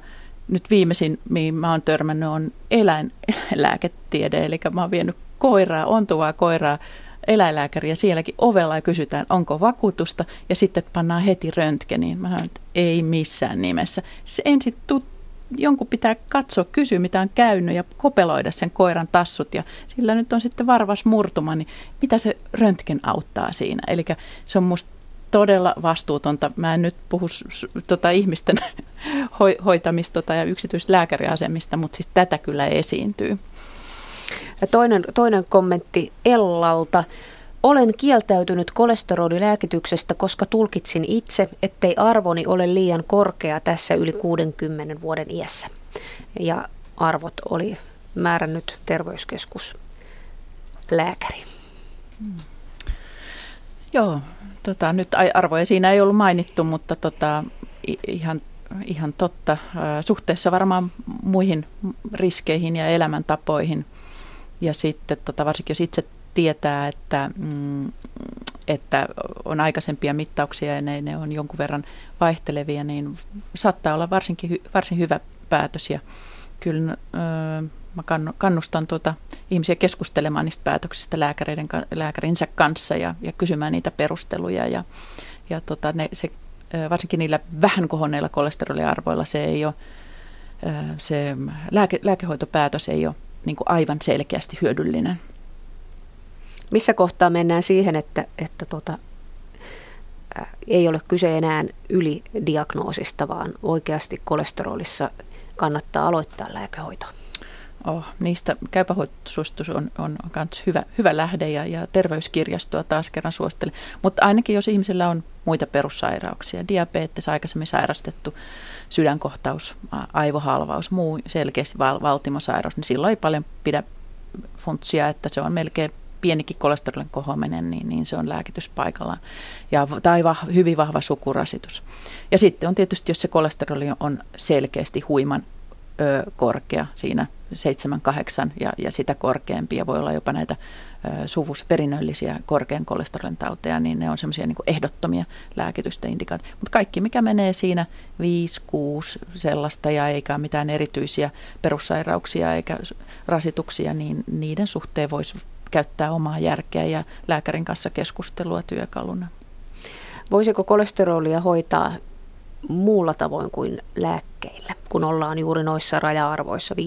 nyt viimeisin, mihin mä oon törmännyt, on eläinlääketiede, eli mä oon vienyt koiraa, ontuvaa koiraa eläinlääkäriä sielläkin ovella ja kysytään, onko vakuutusta, ja sitten pannaan heti röntgeniin. Mä sanoin, että ei missään nimessä. Se ensin tut, jonkun pitää katsoa, kysyä mitä on käynyt ja kopeloida sen koiran tassut ja sillä nyt on sitten varvas murtuma, niin mitä se röntgen auttaa siinä. Eli se on musta todella vastuutonta. Mä en nyt puhu tota, ihmisten hoitamista ja yksityistä lääkäriasemista, mutta siis tätä kyllä esiintyy. Ja toinen, toinen kommentti Ellalta. Olen kieltäytynyt kolesterolilääkityksestä, koska tulkitsin itse, ettei arvoni ole liian korkea tässä yli 60 vuoden iässä. Ja arvot oli määrännyt terveyskeskus lääkäri. Hmm. Joo, tota, nyt arvoja siinä ei ollut mainittu, mutta tota, ihan, ihan totta. Suhteessa varmaan muihin riskeihin ja elämäntapoihin – ja sitten tota, varsinkin jos itse tietää, että, mm, että on aikaisempia mittauksia ja ne, ne on jonkun verran vaihtelevia, niin saattaa olla varsinkin, varsin hyvä päätös. Ja kyllä öö, mä kannustan tuota ihmisiä keskustelemaan niistä päätöksistä lääkäreiden, lääkärinsä kanssa ja, ja kysymään niitä perusteluja. Ja, ja tota, ne, se, varsinkin niillä vähän kohonneilla kolesteroliarvoilla se ei ole, se lääke, lääkehoitopäätös ei ole niin kuin aivan selkeästi hyödyllinen. Missä kohtaa mennään siihen, että, että tota, ää, ei ole kyse enää ylidiagnoosista, vaan oikeasti kolesterolissa kannattaa aloittaa lääkehoito? Oh, niistä käypähoitosuositus on, on myös hyvä, hyvä lähde ja, ja terveyskirjastoa taas kerran suosittelen. Mutta ainakin jos ihmisellä on muita perussairauksia, diabetes, aikaisemmin sairastettu sydänkohtaus, aivohalvaus, muu selkeästi val- valtimosairaus, niin silloin ei paljon pidä funtsia, että se on melkein pienikin kolesterolin kohoaminen, niin, niin se on lääkityspaikallaan. Ja, tai va, hyvin vahva sukurasitus. Ja sitten on tietysti, jos se kolesteroli on selkeästi huiman ö, korkea siinä 7-8 ja, ja sitä korkeampia, voi olla jopa näitä suvus perinnöllisiä korkean kolesterolin tauteja, niin ne on semmoisia niin ehdottomia lääkitystä indikaatioita. Mutta kaikki, mikä menee siinä 5-6 sellaista ja eikä mitään erityisiä perussairauksia eikä rasituksia, niin niiden suhteen voisi käyttää omaa järkeä ja lääkärin kanssa keskustelua työkaluna. Voisiko kolesterolia hoitaa muulla tavoin kuin lääkkeillä, kun ollaan juuri noissa raja-arvoissa 5-6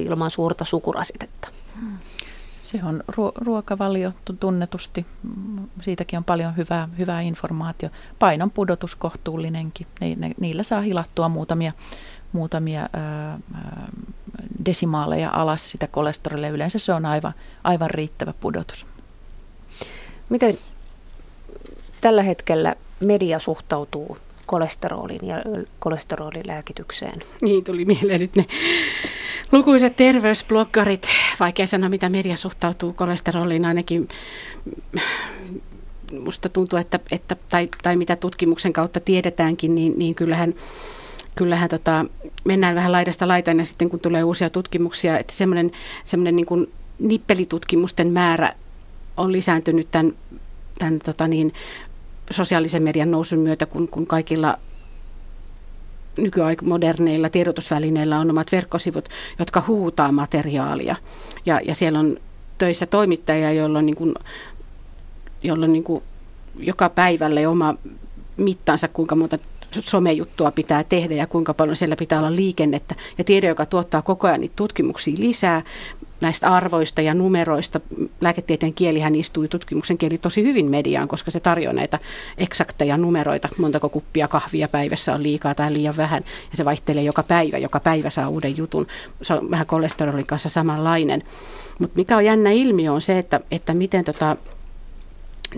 ilman suurta sukurasitetta? Hmm. Se on ruo- ruokavalio tunnetusti. Siitäkin on paljon hyvää, hyvää informaatio. Painon pudotus kohtuullinenkin. Ne, ne, niillä saa hilattua muutamia, muutamia ää, desimaaleja alas sitä kolesterolia. Yleensä se on aivan, aivan riittävä pudotus. Miten tällä hetkellä media suhtautuu kolesteroliin ja kolesterolilääkitykseen. Niin, tuli mieleen nyt ne lukuiset terveysbloggarit. Vaikea sanoa, mitä media suhtautuu kolesteroliin, ainakin musta tuntuu, että, että tai, tai mitä tutkimuksen kautta tiedetäänkin, niin, niin kyllähän kyllähän tota, mennään vähän laidasta laitaan ja sitten kun tulee uusia tutkimuksia, että semmoinen, semmoinen niin kuin nippelitutkimusten määrä on lisääntynyt tämän, tämän tota niin, sosiaalisen median nousun myötä, kun, kun kaikilla nykyaikamoderneilla tiedotusvälineillä on omat verkkosivut, jotka huutaa materiaalia. Ja, ja siellä on töissä toimittajia, joilla on, niin kuin, jolla on niin kuin joka päivälle oma mittansa, kuinka monta somejuttua pitää tehdä ja kuinka paljon siellä pitää olla liikennettä. Ja tiede, joka tuottaa koko ajan niitä tutkimuksia lisää, näistä arvoista ja numeroista. Lääketieteen kielihän istui tutkimuksen kieli tosi hyvin mediaan, koska se tarjoaa näitä eksakteja numeroita, montako kuppia kahvia päivässä on liikaa tai liian vähän. Ja se vaihtelee joka päivä, joka päivä saa uuden jutun. Se on vähän kolesterolin kanssa samanlainen. Mutta mikä on jännä ilmiö on se, että, että miten tota,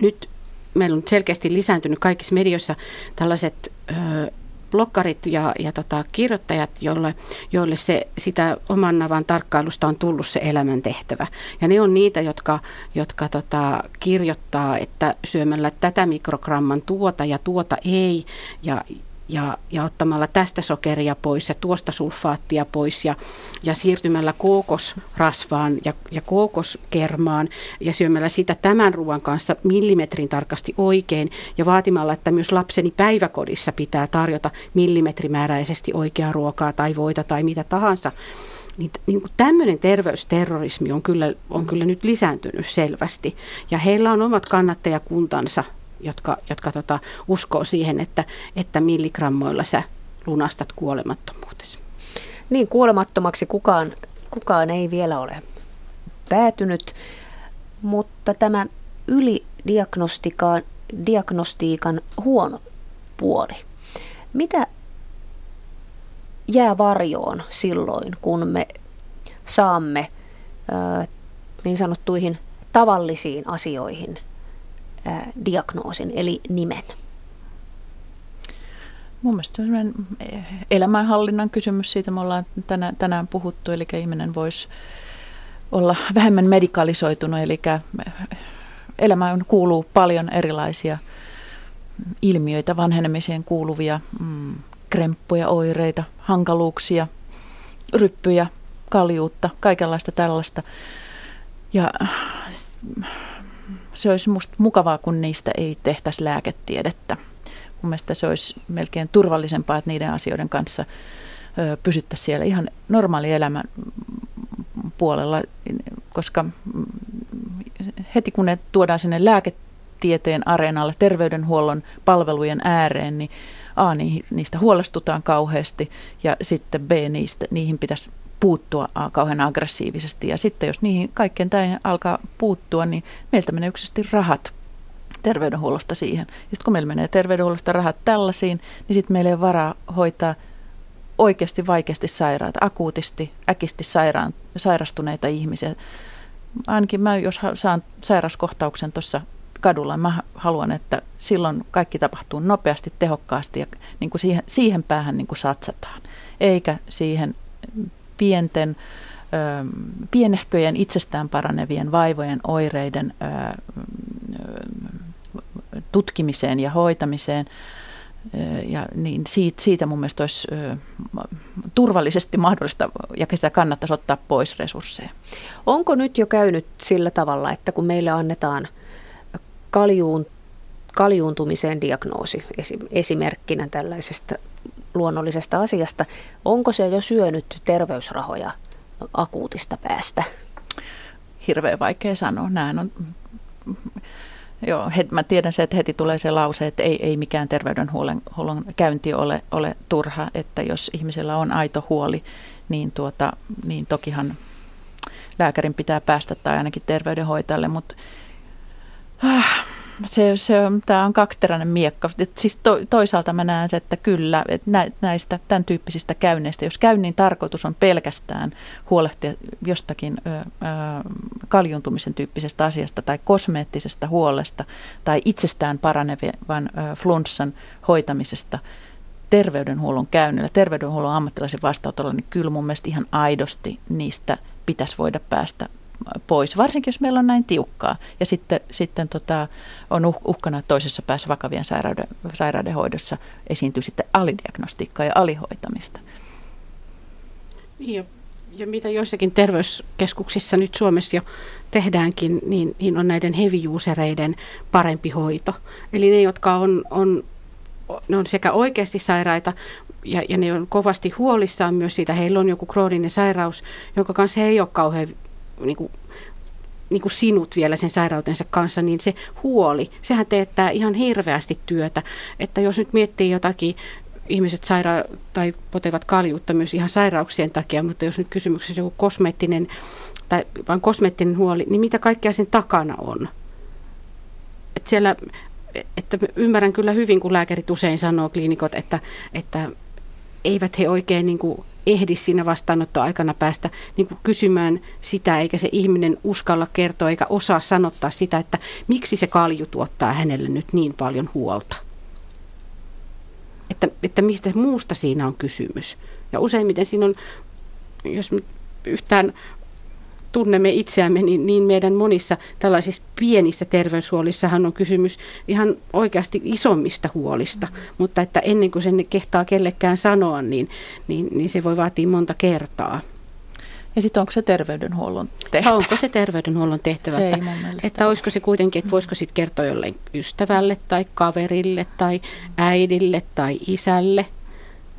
nyt meillä on selkeästi lisääntynyt kaikissa medioissa tällaiset ö, blokkarit ja, ja tota, kirjoittajat, joille, joille se, sitä oman navan tarkkailusta on tullut se elämäntehtävä. Ja ne on niitä, jotka, jotka tota, kirjoittaa, että syömällä tätä mikrogramman tuota ja tuota ei, ja, ja, ja ottamalla tästä sokeria pois ja tuosta sulfaattia pois ja, ja siirtymällä kookosrasvaan ja, ja kookoskermaan ja syömällä sitä tämän ruoan kanssa millimetrin tarkasti oikein ja vaatimalla, että myös lapseni päiväkodissa pitää tarjota millimetrimääräisesti oikeaa ruokaa tai voita tai mitä tahansa, niin, niin kuin tämmöinen terveysterrorismi on kyllä, on kyllä nyt lisääntynyt selvästi. Ja heillä on omat kannattajakuntansa jotka, jotka tota, uskoo siihen, että, että milligrammoilla sä lunastat kuolemattomuutesi. Niin, kuolemattomaksi kukaan, kukaan ei vielä ole päätynyt, mutta tämä ylidiagnostiikan diagnostiikan huono puoli. Mitä jää varjoon silloin, kun me saamme ö, niin sanottuihin tavallisiin asioihin diagnoosin, eli nimen? Mun mielestä on elämänhallinnan kysymys, siitä me ollaan tänään, tänään puhuttu, eli ihminen voisi olla vähemmän medikalisoitunut, eli elämään kuuluu paljon erilaisia ilmiöitä, vanhenemiseen kuuluvia mm, kremppuja, oireita, hankaluuksia, ryppyjä, kaljuutta, kaikenlaista tällaista. Ja se olisi musta mukavaa, kun niistä ei tehtäisi lääketiedettä. Mun mielestä se olisi melkein turvallisempaa, että niiden asioiden kanssa pysyttäisiin siellä ihan normaali elämän puolella, koska heti kun ne tuodaan sinne lääketieteen areenalle, terveydenhuollon palvelujen ääreen, niin A, niistä huolestutaan kauheasti ja sitten B, niistä, niihin pitäisi puuttua kauhean aggressiivisesti. Ja sitten jos niihin kaikkeen tämä alkaa puuttua, niin meiltä menee yksisesti rahat terveydenhuollosta siihen. Ja sitten kun meillä menee terveydenhuollosta rahat tällaisiin, niin sitten meillä ei ole varaa hoitaa oikeasti vaikeasti sairaat, akuutisti, äkisti sairaan, sairastuneita ihmisiä. Ainakin mä, jos saan sairaskohtauksen tuossa kadulla, mä haluan, että silloin kaikki tapahtuu nopeasti, tehokkaasti ja niin kuin siihen, siihen päähän niin kuin satsataan, eikä siihen pienten pienehköjen itsestään paranevien vaivojen oireiden tutkimiseen ja hoitamiseen. Ja niin siitä, siitä mun mielestä olisi turvallisesti mahdollista ja sitä kannattaisi ottaa pois resursseja. Onko nyt jo käynyt sillä tavalla, että kun meille annetaan kaljuun, kaljuuntumiseen diagnoosi esimerkkinä tällaisesta luonnollisesta asiasta. Onko se jo syönyt terveysrahoja akuutista päästä? Hirveän vaikea sanoa. Näin on Joo, het, mä tiedän se, että heti tulee se lause, että ei, ei mikään terveydenhuollon käynti ole, ole turha, että jos ihmisellä on aito huoli, niin, tuota, niin tokihan lääkärin pitää päästä tai ainakin terveydenhoitajalle, mutta ah, se, se on, tämä on kaksiteräinen miekka. Et siis to, toisaalta mä näen se, että kyllä, että näistä tämän tyyppisistä käynneistä, jos käynnin tarkoitus on pelkästään huolehtia jostakin ö, ö, kaljuntumisen tyyppisestä asiasta tai kosmeettisesta huolesta tai itsestään paranevan ö, flunssan hoitamisesta, terveydenhuollon käynnillä, terveydenhuollon ammattilaisen vastaanotolla, niin kyllä mun mielestä ihan aidosti niistä pitäisi voida päästä pois, varsinkin jos meillä on näin tiukkaa. Ja sitten, sitten tota, on uh, uhkana, toisessa päässä vakavien sairauden, sairauden hoidossa esiintyy sitten alidiagnostiikkaa ja alihoitamista. Ja, ja mitä joissakin terveyskeskuksissa nyt Suomessa jo tehdäänkin, niin, niin on näiden heavy parempi hoito. Eli ne, jotka on, on ne on sekä oikeasti sairaita ja, ja ne on kovasti huolissaan myös siitä, heillä on joku krooninen sairaus, jonka kanssa he ei ole kauhean niin kuin, niin kuin sinut vielä sen sairautensa kanssa, niin se huoli, sehän teettää ihan hirveästi työtä. Että jos nyt miettii jotakin, ihmiset saira- tai potevat kaljuutta myös ihan sairauksien takia, mutta jos nyt kysymyksessä joku kosmeettinen tai vain kosmeettinen huoli, niin mitä kaikkea sen takana on? Et siellä, että ymmärrän kyllä hyvin, kun lääkärit usein sanoo kliinikot, että, että eivät he oikein niin kuin ehdi siinä vastaanottoaikana päästä niin kuin kysymään sitä, eikä se ihminen uskalla kertoa eikä osaa sanottaa sitä, että miksi se kalju tuottaa hänelle nyt niin paljon huolta. että, että mistä muusta siinä on kysymys. Ja useimmiten siinä on, jos yhtään tunnemme itseämme, niin, niin meidän monissa tällaisissa pienissä terveyshuolissahan on kysymys ihan oikeasti isommista huolista. Mm. Mutta että ennen kuin sen kehtaa kellekään sanoa, niin, niin, niin se voi vaatia monta kertaa. Ja sitten onko se terveydenhuollon tehtävä? Onko se terveydenhuollon tehtävä? Se että, että olisiko se kuitenkin, että voisiko sitten kertoa jollein ystävälle tai kaverille tai äidille tai isälle –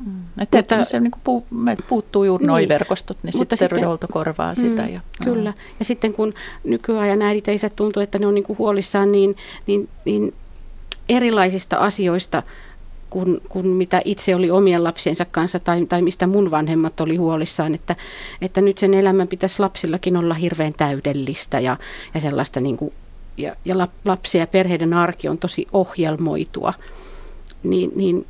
Mm. Että, mutta, se niin puu, puuttuu juuri niin, nuo verkostot, niin sitten terveydenhuolto korvaa sitä. Mm, ja, kyllä. No. Ja sitten kun nykyajan äidit ja isät tuntuu, että ne on niin kuin huolissaan niin, niin, niin erilaisista asioista, kuin, kuin mitä itse oli omien lapsiensa kanssa tai, tai mistä mun vanhemmat oli huolissaan, että, että nyt sen elämän pitäisi lapsillakin olla hirveän täydellistä ja, ja sellaista niin kuin, ja, ja lapsia ja perheiden arki on tosi ohjelmoitua, niin, niin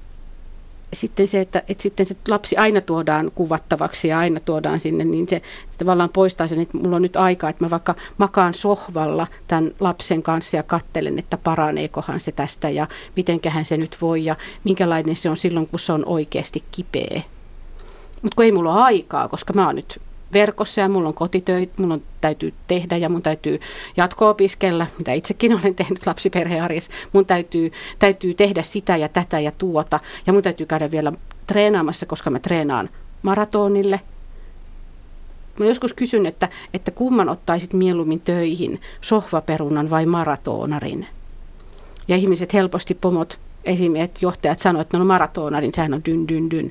sitten se, että, että sitten se lapsi aina tuodaan kuvattavaksi ja aina tuodaan sinne, niin se, se tavallaan poistaa sen, että mulla on nyt aikaa, että mä vaikka makaan sohvalla tämän lapsen kanssa ja kattelen, että paraneekohan se tästä ja mitenköhän se nyt voi ja minkälainen se on silloin, kun se on oikeasti kipeä. Mutta kun ei mulla ole aikaa, koska mä oon nyt verkossa ja mulla on kotitöitä, mulla on, täytyy tehdä ja mun täytyy jatko-opiskella, mitä itsekin olen tehnyt lapsiperhearjessa. Mun täytyy, täytyy tehdä sitä ja tätä ja tuota ja mun täytyy käydä vielä treenaamassa, koska mä treenaan maratonille. Mä joskus kysyn, että, että kumman ottaisit mieluummin töihin, sohvaperunan vai maratonarin? Ja ihmiset helposti, pomot, esimiehet, johtajat sanoo, että no maratonarin, sehän on dyn, dyn, dyn.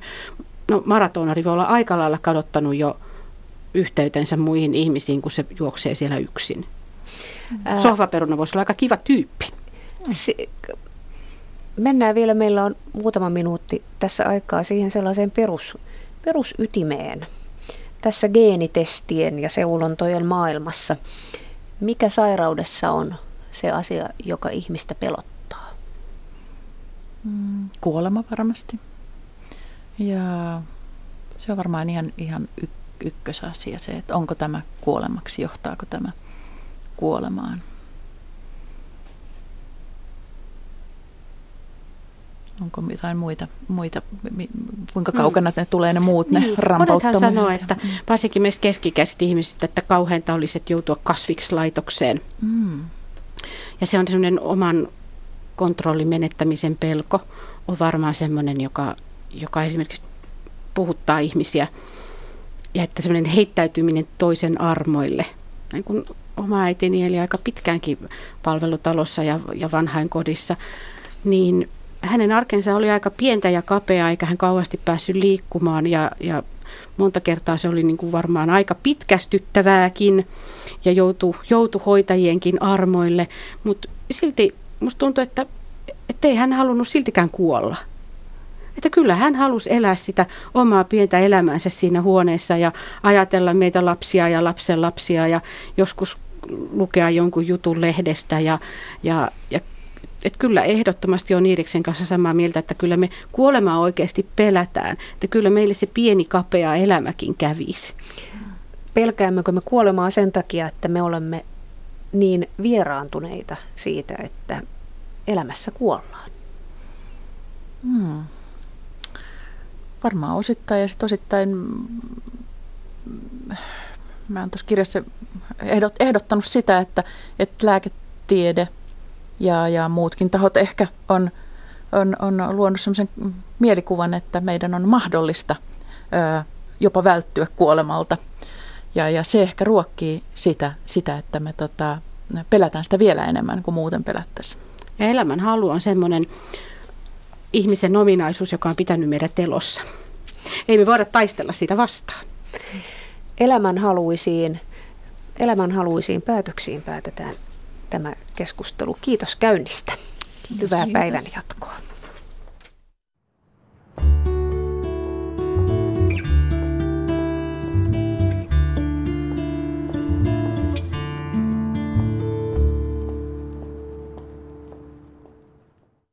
No maratonari voi olla aika lailla kadottanut jo yhteytensä muihin ihmisiin, kun se juoksee siellä yksin. Ää... Sohvaperuna voisi olla aika kiva tyyppi. Si- mennään vielä, meillä on muutama minuutti tässä aikaa siihen sellaiseen perus, perusytimeen. Tässä geenitestien ja seulontojen maailmassa. Mikä sairaudessa on se asia, joka ihmistä pelottaa? Mm, kuolema varmasti. Ja se on varmaan ihan, ihan y- ykkösasia se, että onko tämä kuolemaksi, johtaako tämä kuolemaan. Onko jotain muita, muita kuinka mm. kaukana mm. ne tulee ne muut, ne niin. rampauttamat? sanoo, että varsinkin meistä keskikäiset ihmiset, että kauheinta olisi, että joutua kasvikslaitokseen. Mm. Ja se on sellainen oman kontrollin menettämisen pelko, on varmaan sellainen, joka, joka esimerkiksi puhuttaa ihmisiä ja että semmoinen heittäytyminen toisen armoille. Niin kuin oma äitini eli aika pitkäänkin palvelutalossa ja, ja vanhainkodissa, niin hänen arkensa oli aika pientä ja kapeaa, eikä hän kauheasti päässyt liikkumaan. Ja, ja monta kertaa se oli niin kuin varmaan aika pitkästyttävääkin ja joutui, joutui hoitajienkin armoille, mutta silti musta tuntui, että ei hän halunnut siltikään kuolla – että kyllä hän halusi elää sitä omaa pientä elämäänsä siinä huoneessa ja ajatella meitä lapsia ja lapsen lapsia ja joskus lukea jonkun jutun lehdestä ja, ja, ja että kyllä ehdottomasti on Iiriksen kanssa samaa mieltä, että kyllä me kuolemaa oikeasti pelätään. Että kyllä meille se pieni kapea elämäkin kävisi. Pelkäämmekö me kuolemaa sen takia, että me olemme niin vieraantuneita siitä, että elämässä kuollaan? Hmm. Varmaan osittain ja sitten osittain, mä oon tuossa kirjassa ehdot, ehdottanut sitä, että, että lääketiede ja, ja muutkin tahot ehkä on, on, on luonut sellaisen mielikuvan, että meidän on mahdollista ö, jopa välttyä kuolemalta. Ja, ja se ehkä ruokkii sitä, sitä että me tota, pelätään sitä vielä enemmän kuin muuten pelättäisiin. Ja elämän halu on semmoinen ihmisen ominaisuus, joka on pitänyt meidät elossa. Ei me voida taistella sitä vastaan. Elämän haluisiin, elämän haluisiin päätöksiin päätetään tämä keskustelu. Kiitos käynnistä. Hyvää Kiitos. päivän jatkoa. thank you